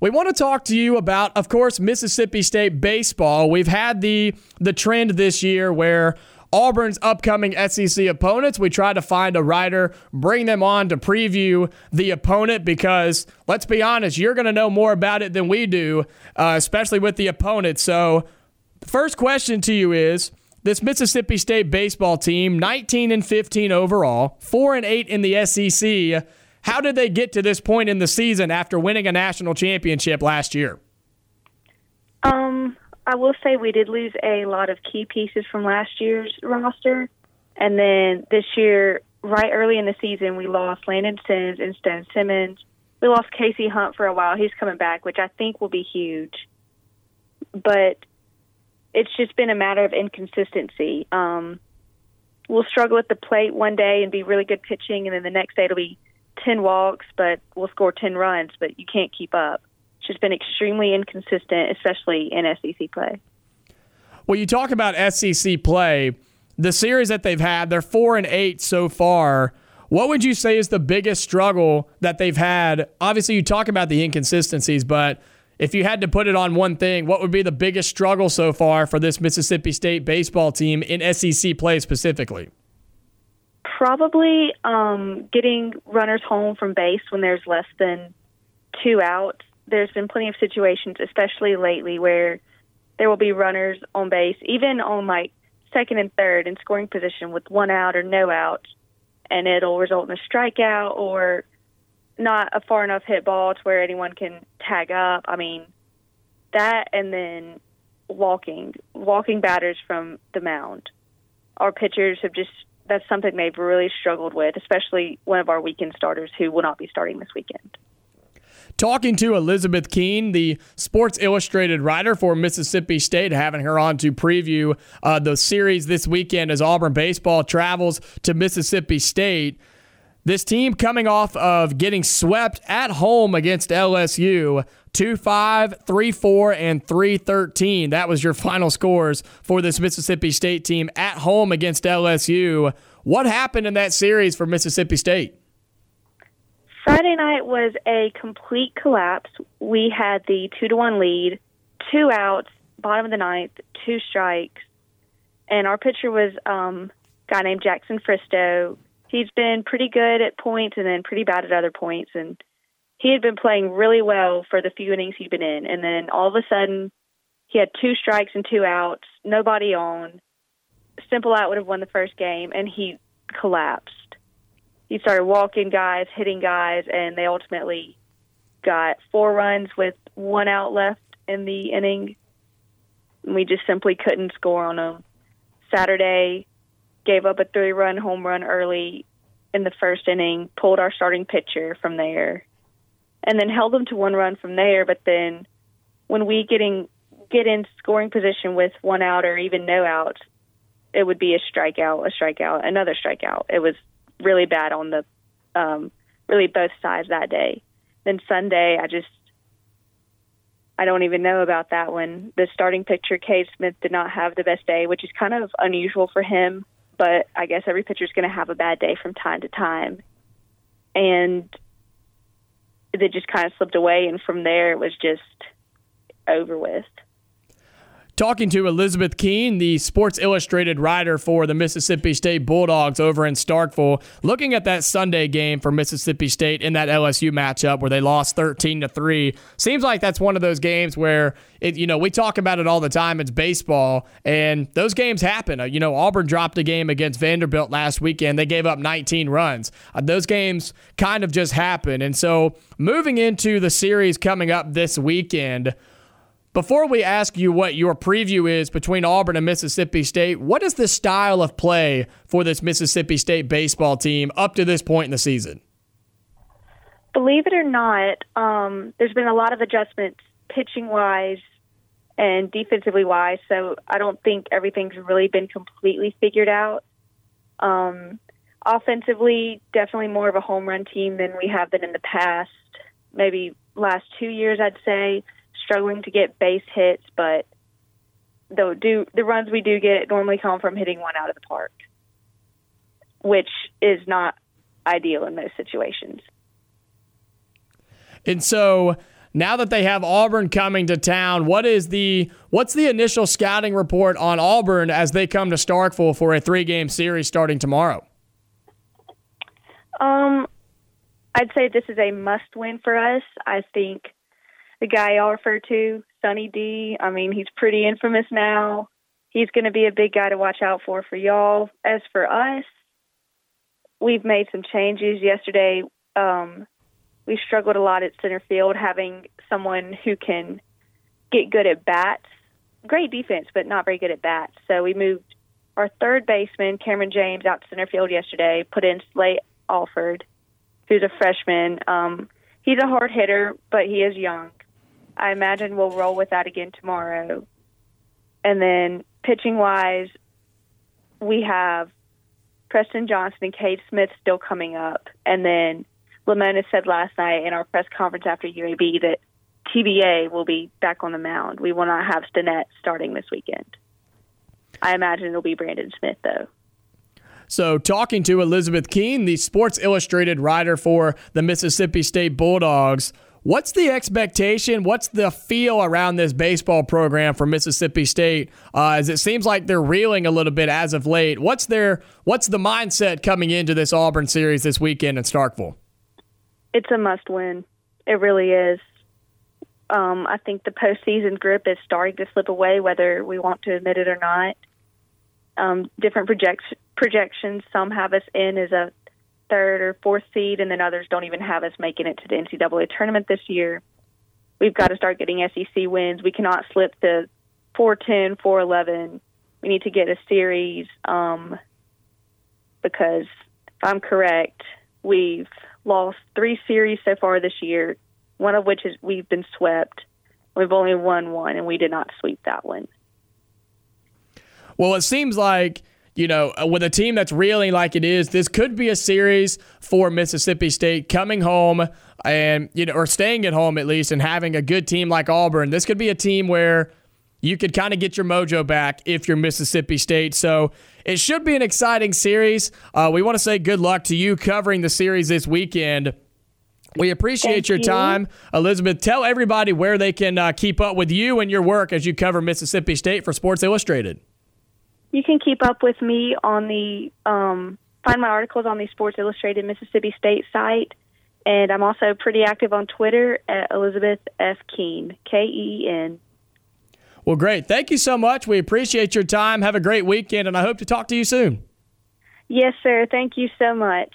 we want to talk to you about, of course, Mississippi State baseball. We've had the the trend this year where Auburn's upcoming SEC opponents. We try to find a writer, bring them on to preview the opponent because, let's be honest, you're going to know more about it than we do, uh, especially with the opponent. So, the first question to you is this Mississippi State baseball team, 19 and 15 overall, 4 and 8 in the SEC. How did they get to this point in the season after winning a national championship last year? Um, I will say we did lose a lot of key pieces from last year's roster. And then this year, right early in the season, we lost Landon Sims and Stone Simmons. We lost Casey Hunt for a while. He's coming back, which I think will be huge. But it's just been a matter of inconsistency. Um, we'll struggle at the plate one day and be really good pitching, and then the next day it'll be 10 walks, but we'll score 10 runs, but you can't keep up just been extremely inconsistent, especially in SEC play. Well, you talk about SEC play, the series that they've had, they're four and eight so far. What would you say is the biggest struggle that they've had? Obviously, you talk about the inconsistencies, but if you had to put it on one thing, what would be the biggest struggle so far for this Mississippi State baseball team in SEC play specifically? Probably um, getting runners home from base when there's less than two outs there's been plenty of situations, especially lately, where there will be runners on base, even on like second and third in scoring position with one out or no out, and it'll result in a strikeout or not a far enough hit ball to where anyone can tag up. I mean, that and then walking, walking batters from the mound. Our pitchers have just that's something they've really struggled with, especially one of our weekend starters who will not be starting this weekend talking to Elizabeth Keen, the Sports Illustrated writer for Mississippi State, having her on to preview uh, the series this weekend as Auburn baseball travels to Mississippi State. This team coming off of getting swept at home against LSU 2 5, 3 4, and 3 13. That was your final scores for this Mississippi State team at home against LSU. What happened in that series for Mississippi State? Friday night was a complete collapse. We had the two to one lead, two outs, bottom of the ninth, two strikes, and our pitcher was um, a guy named Jackson Fristoe. He's been pretty good at points and then pretty bad at other points, and he had been playing really well for the few innings he'd been in. And then all of a sudden, he had two strikes and two outs, nobody on. Simple out would have won the first game, and he collapsed he started walking guys, hitting guys, and they ultimately got four runs with one out left in the inning. And we just simply couldn't score on them. Saturday gave up a three run home run early in the first inning, pulled our starting pitcher from there, and then held them to one run from there. But then when we getting get in scoring position with one out or even no outs, it would be a strikeout, a strikeout, another strikeout. It was really bad on the um, really both sides that day. Then Sunday, I just I don't even know about that one. The starting pitcher, Cade Smith, did not have the best day, which is kind of unusual for him. But I guess every pitcher is going to have a bad day from time to time, and they just kind of slipped away. And from there, it was just over with talking to Elizabeth Keen, the Sports Illustrated writer for the Mississippi State Bulldogs over in Starkville, looking at that Sunday game for Mississippi State in that LSU matchup where they lost 13 to 3. Seems like that's one of those games where it, you know, we talk about it all the time. It's baseball, and those games happen. You know, Auburn dropped a game against Vanderbilt last weekend. They gave up 19 runs. Uh, those games kind of just happen. And so moving into the series coming up this weekend, before we ask you what your preview is between Auburn and Mississippi State, what is the style of play for this Mississippi State baseball team up to this point in the season? Believe it or not, um, there's been a lot of adjustments pitching wise and defensively wise, so I don't think everything's really been completely figured out. Um, offensively, definitely more of a home run team than we have been in the past. Maybe last two years, I'd say struggling to get base hits, but the do the runs we do get normally come from hitting one out of the park, which is not ideal in most situations. And so now that they have Auburn coming to town, what is the what's the initial scouting report on Auburn as they come to Starkville for a three game series starting tomorrow? Um, I'd say this is a must win for us. I think the guy y'all refer to, Sonny D. I mean, he's pretty infamous now. He's going to be a big guy to watch out for for y'all. As for us, we've made some changes yesterday. Um, we struggled a lot at center field, having someone who can get good at bats. Great defense, but not very good at bats. So we moved our third baseman, Cameron James, out to center field yesterday. Put in Slate Alford, who's a freshman. Um, he's a hard hitter, but he is young. I imagine we'll roll with that again tomorrow. And then pitching wise, we have Preston Johnson and Cade Smith still coming up. And then Lemonis said last night in our press conference after UAB that TBA will be back on the mound. We will not have Stinnett starting this weekend. I imagine it'll be Brandon Smith, though. So, talking to Elizabeth Keen, the Sports Illustrated writer for the Mississippi State Bulldogs, What's the expectation? What's the feel around this baseball program for Mississippi State? Uh, as it seems like they're reeling a little bit as of late. What's their What's the mindset coming into this Auburn series this weekend in Starkville? It's a must win. It really is. Um, I think the postseason grip is starting to slip away, whether we want to admit it or not. Um, different project- projections. Some have us in as a third or fourth seed, and then others don't even have us making it to the NCAA tournament this year. We've got to start getting SEC wins. We cannot slip to 410, 411. We need to get a series um, because, if I'm correct, we've lost three series so far this year, one of which is we've been swept. We've only won one, and we did not sweep that one. Well, it seems like you know, uh, with a team that's reeling like it is, this could be a series for Mississippi State coming home and, you know, or staying at home at least and having a good team like Auburn. This could be a team where you could kind of get your mojo back if you're Mississippi State. So it should be an exciting series. Uh, we want to say good luck to you covering the series this weekend. We appreciate Thank your you. time. Elizabeth, tell everybody where they can uh, keep up with you and your work as you cover Mississippi State for Sports Illustrated. You can keep up with me on the um, find my articles on the Sports Illustrated Mississippi State site, and I'm also pretty active on Twitter at Elizabeth F Keen K E E N. Well, great. Thank you so much. We appreciate your time. Have a great weekend, and I hope to talk to you soon. Yes, sir. Thank you so much.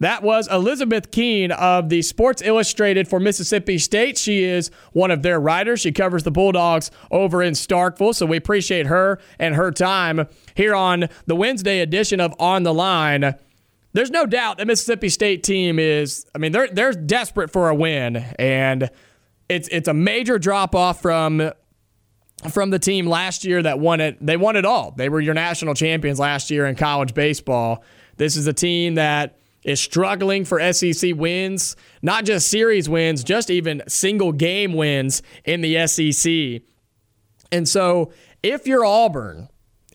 That was Elizabeth Keen of the Sports Illustrated for Mississippi State. She is one of their writers. She covers the Bulldogs over in Starkville, so we appreciate her and her time here on the Wednesday edition of On the Line. There's no doubt the Mississippi State team is. I mean, they're they're desperate for a win, and it's it's a major drop off from from the team last year that won it. They won it all. They were your national champions last year in college baseball. This is a team that is struggling for SEC wins, not just series wins, just even single game wins in the SEC. And so, if you're Auburn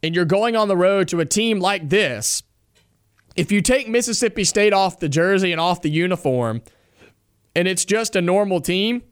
and you're going on the road to a team like this, if you take Mississippi State off the jersey and off the uniform, and it's just a normal team,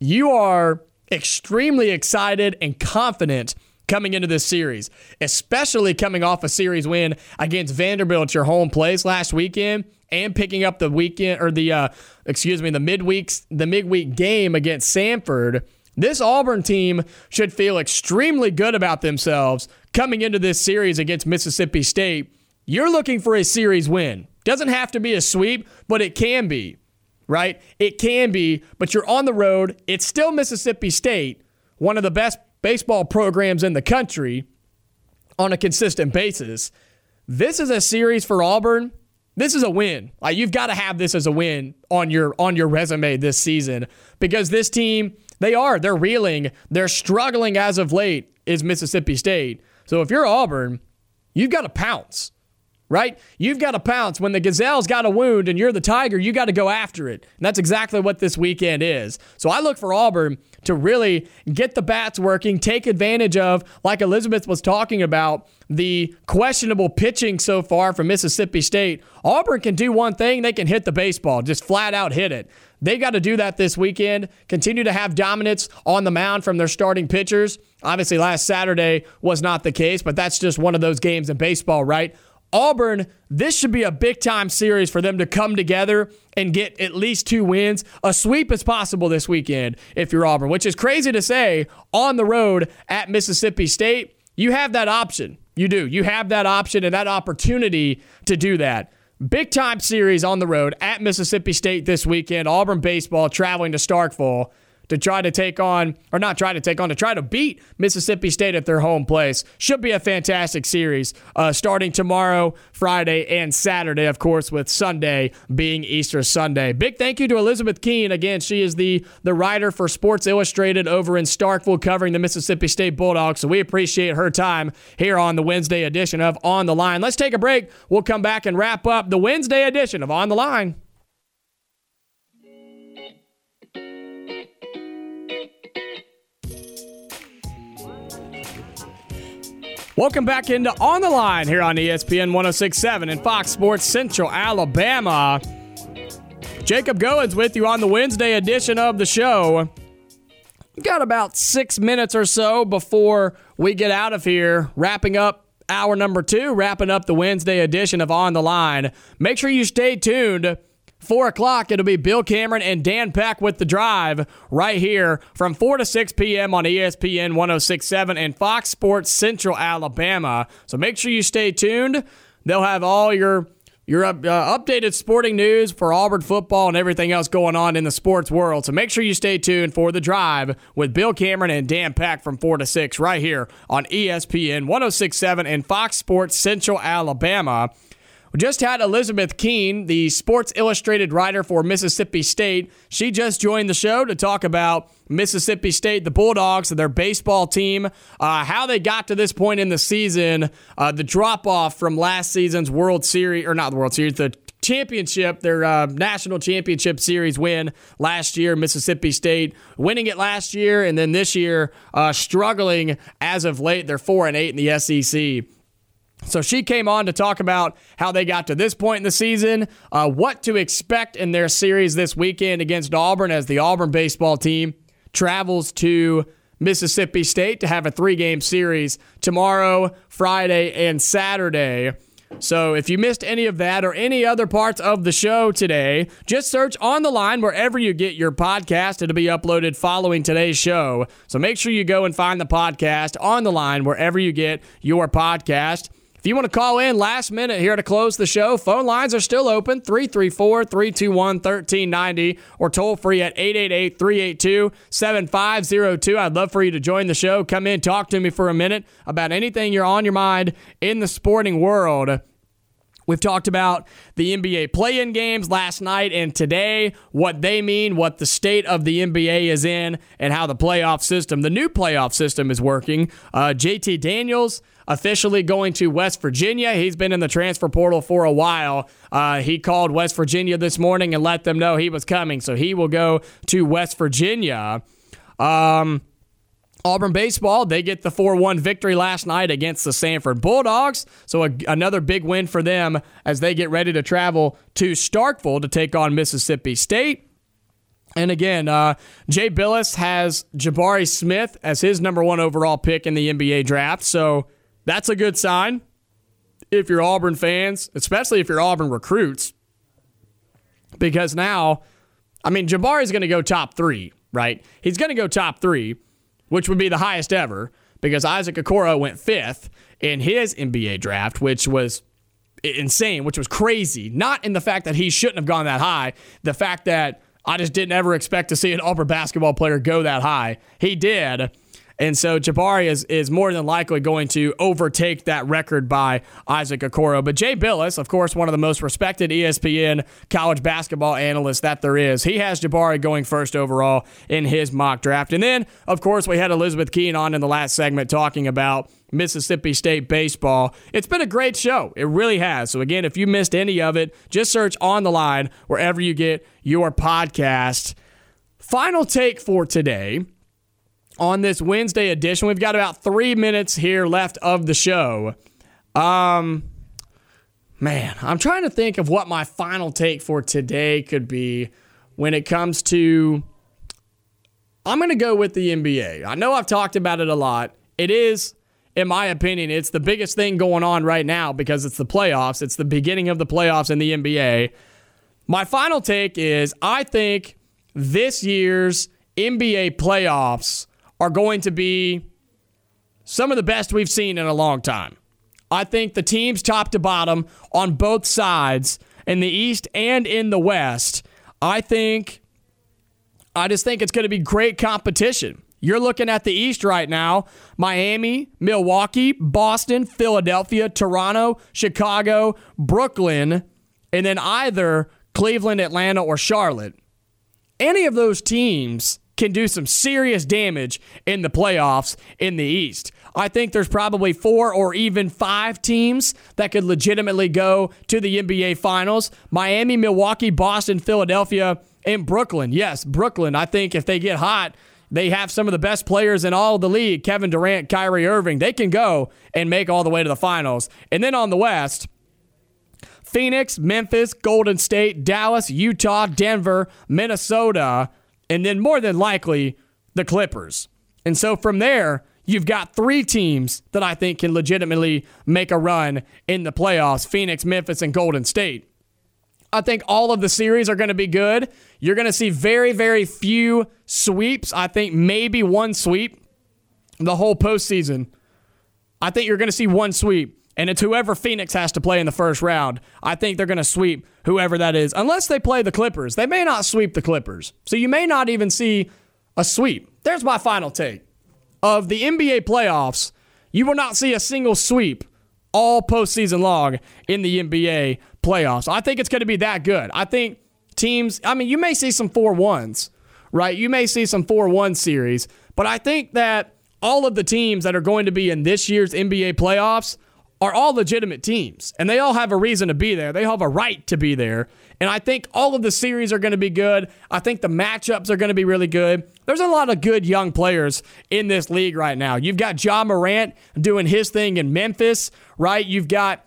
you are extremely excited and confident coming into this series, especially coming off a series win against Vanderbilt, your home place last weekend, and picking up the weekend or the uh, excuse me the midweeks the midweek game against Samford. This Auburn team should feel extremely good about themselves coming into this series against Mississippi State. You're looking for a series win. Doesn't have to be a sweep, but it can be. right? It can be, but you're on the road. It's still Mississippi State, one of the best baseball programs in the country on a consistent basis. This is a series for Auburn. This is a win. Like you've got to have this as a win on your on your resume this season because this team, they are, they're reeling, they're struggling as of late is Mississippi State. So if you're Auburn, you've got to pounce right? You've got to pounce. When the Gazelle's got a wound and you're the Tiger, you got to go after it. And that's exactly what this weekend is. So I look for Auburn to really get the bats working, take advantage of, like Elizabeth was talking about, the questionable pitching so far from Mississippi State. Auburn can do one thing, they can hit the baseball, just flat out hit it. They've got to do that this weekend, continue to have dominance on the mound from their starting pitchers. Obviously, last Saturday was not the case, but that's just one of those games in baseball, right? Auburn, this should be a big time series for them to come together and get at least two wins. A sweep is possible this weekend if you're Auburn, which is crazy to say on the road at Mississippi State. You have that option. You do. You have that option and that opportunity to do that. Big time series on the road at Mississippi State this weekend. Auburn baseball traveling to Starkville to try to take on, or not try to take on, to try to beat Mississippi State at their home place. Should be a fantastic series uh, starting tomorrow, Friday, and Saturday, of course, with Sunday being Easter Sunday. Big thank you to Elizabeth Keen. Again, she is the, the writer for Sports Illustrated over in Starkville covering the Mississippi State Bulldogs. So we appreciate her time here on the Wednesday edition of On the Line. Let's take a break. We'll come back and wrap up the Wednesday edition of On the Line. Welcome back into On the Line here on ESPN 1067 and Fox Sports Central Alabama. Jacob Goins with you on the Wednesday edition of the show. We've got about six minutes or so before we get out of here, wrapping up hour number two, wrapping up the Wednesday edition of On the Line. Make sure you stay tuned 4 o'clock, it'll be Bill Cameron and Dan Peck with the drive right here from 4 to 6 p.m. on ESPN 1067 and Fox Sports Central Alabama. So make sure you stay tuned. They'll have all your your uh, updated sporting news for Auburn football and everything else going on in the sports world. So make sure you stay tuned for the drive with Bill Cameron and Dan Pack from 4 to 6 right here on ESPN 1067 and Fox Sports Central Alabama. We just had Elizabeth Keen, the Sports Illustrated writer for Mississippi State. She just joined the show to talk about Mississippi State, the Bulldogs, their baseball team, uh, how they got to this point in the season, uh, the drop off from last season's World Series, or not the World Series, the championship, their uh, national championship series win last year. Mississippi State winning it last year, and then this year uh, struggling as of late. They're four and eight in the SEC. So she came on to talk about how they got to this point in the season, uh, what to expect in their series this weekend against Auburn as the Auburn baseball team travels to Mississippi State to have a three game series tomorrow, Friday, and Saturday. So if you missed any of that or any other parts of the show today, just search on the line wherever you get your podcast. It'll be uploaded following today's show. So make sure you go and find the podcast on the line wherever you get your podcast. If you want to call in last minute here to close the show, phone lines are still open 334 321 1390 or toll free at 888 382 7502. I'd love for you to join the show. Come in, talk to me for a minute about anything you're on your mind in the sporting world. We've talked about the NBA play in games last night and today, what they mean, what the state of the NBA is in, and how the playoff system, the new playoff system, is working. Uh, JT Daniels officially going to West Virginia. He's been in the transfer portal for a while. Uh, he called West Virginia this morning and let them know he was coming, so he will go to West Virginia. Um, Auburn baseball, they get the 4 1 victory last night against the Samford Bulldogs. So, a, another big win for them as they get ready to travel to Starkville to take on Mississippi State. And again, uh, Jay Bilas has Jabari Smith as his number one overall pick in the NBA draft. So, that's a good sign if you're Auburn fans, especially if you're Auburn recruits, because now, I mean, Jabari is going to go top three, right? He's going to go top three, which would be the highest ever because Isaac Okoro went fifth in his NBA draft, which was insane, which was crazy. Not in the fact that he shouldn't have gone that high, the fact that I just didn't ever expect to see an Auburn basketball player go that high. He did. And so Jabari is, is more than likely going to overtake that record by Isaac Okoro. But Jay Bilas, of course, one of the most respected ESPN college basketball analysts that there is, he has Jabari going first overall in his mock draft. And then, of course, we had Elizabeth Keen on in the last segment talking about Mississippi State baseball. It's been a great show. It really has. So, again, if you missed any of it, just search on the line wherever you get your podcast. Final take for today on this Wednesday edition. We've got about three minutes here left of the show. Um, man, I'm trying to think of what my final take for today could be when it comes to. I'm going to go with the NBA. I know I've talked about it a lot. It is, in my opinion, it's the biggest thing going on right now because it's the playoffs. It's the beginning of the playoffs in the NBA. My final take is I think this year's NBA playoffs are going to be some of the best we've seen in a long time. I think the teams top to bottom on both sides in the East and in the West, I think I just think it's going to be great competition. You're looking at the East right now Miami, Milwaukee, Boston, Philadelphia, Toronto, Chicago, Brooklyn, and then either Cleveland, Atlanta, or Charlotte. Any of those teams can do some serious damage in the playoffs in the East. I think there's probably four or even five teams that could legitimately go to the NBA Finals Miami, Milwaukee, Boston, Philadelphia, and Brooklyn. Yes, Brooklyn, I think if they get hot, they have some of the best players in all the league Kevin Durant, Kyrie Irving. They can go and make all the way to the finals. And then on the West, Phoenix, Memphis, Golden State, Dallas, Utah, Denver, Minnesota and then more than likely the Clippers. And so from there, you've got three teams that I think can legitimately make a run in the playoffs Phoenix, Memphis, and Golden State. I think all of the series are going to be good. You're going to see very, very few sweeps. I think maybe one sweep the whole postseason. I think you're going to see one sweep and it's whoever Phoenix has to play in the first round. I think they're going to sweep whoever that is, unless they play the Clippers. They may not sweep the Clippers. So you may not even see a sweep. There's my final take. Of the NBA playoffs, you will not see a single sweep all postseason long in the NBA playoffs. I think it's going to be that good. I think teams, I mean, you may see some 4 1s, right? You may see some 4 1 series, but I think that all of the teams that are going to be in this year's NBA playoffs are all legitimate teams and they all have a reason to be there. They have a right to be there. And I think all of the series are going to be good. I think the matchups are going to be really good. There's a lot of good young players in this league right now. You've got Ja Morant doing his thing in Memphis, right? You've got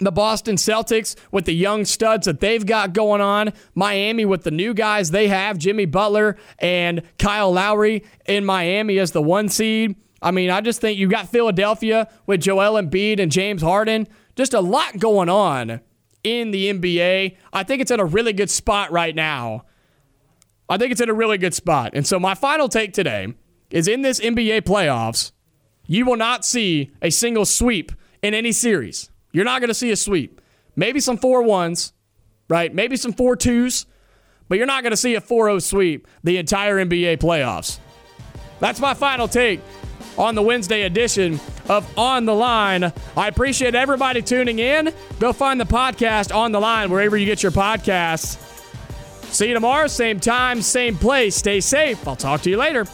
the Boston Celtics with the young studs that they've got going on. Miami with the new guys they have, Jimmy Butler and Kyle Lowry in Miami as the one seed. I mean, I just think you got Philadelphia with Joel Embiid and James Harden. Just a lot going on in the NBA. I think it's in a really good spot right now. I think it's in a really good spot. And so my final take today is in this NBA playoffs, you will not see a single sweep in any series. You're not going to see a sweep. Maybe some 4 1s, right? Maybe some 4 2s, but you're not going to see a 4 0 sweep the entire NBA playoffs. That's my final take on the Wednesday edition of On the Line. I appreciate everybody tuning in. Go find the podcast on the line wherever you get your podcasts. See you tomorrow, same time, same place. Stay safe. I'll talk to you later.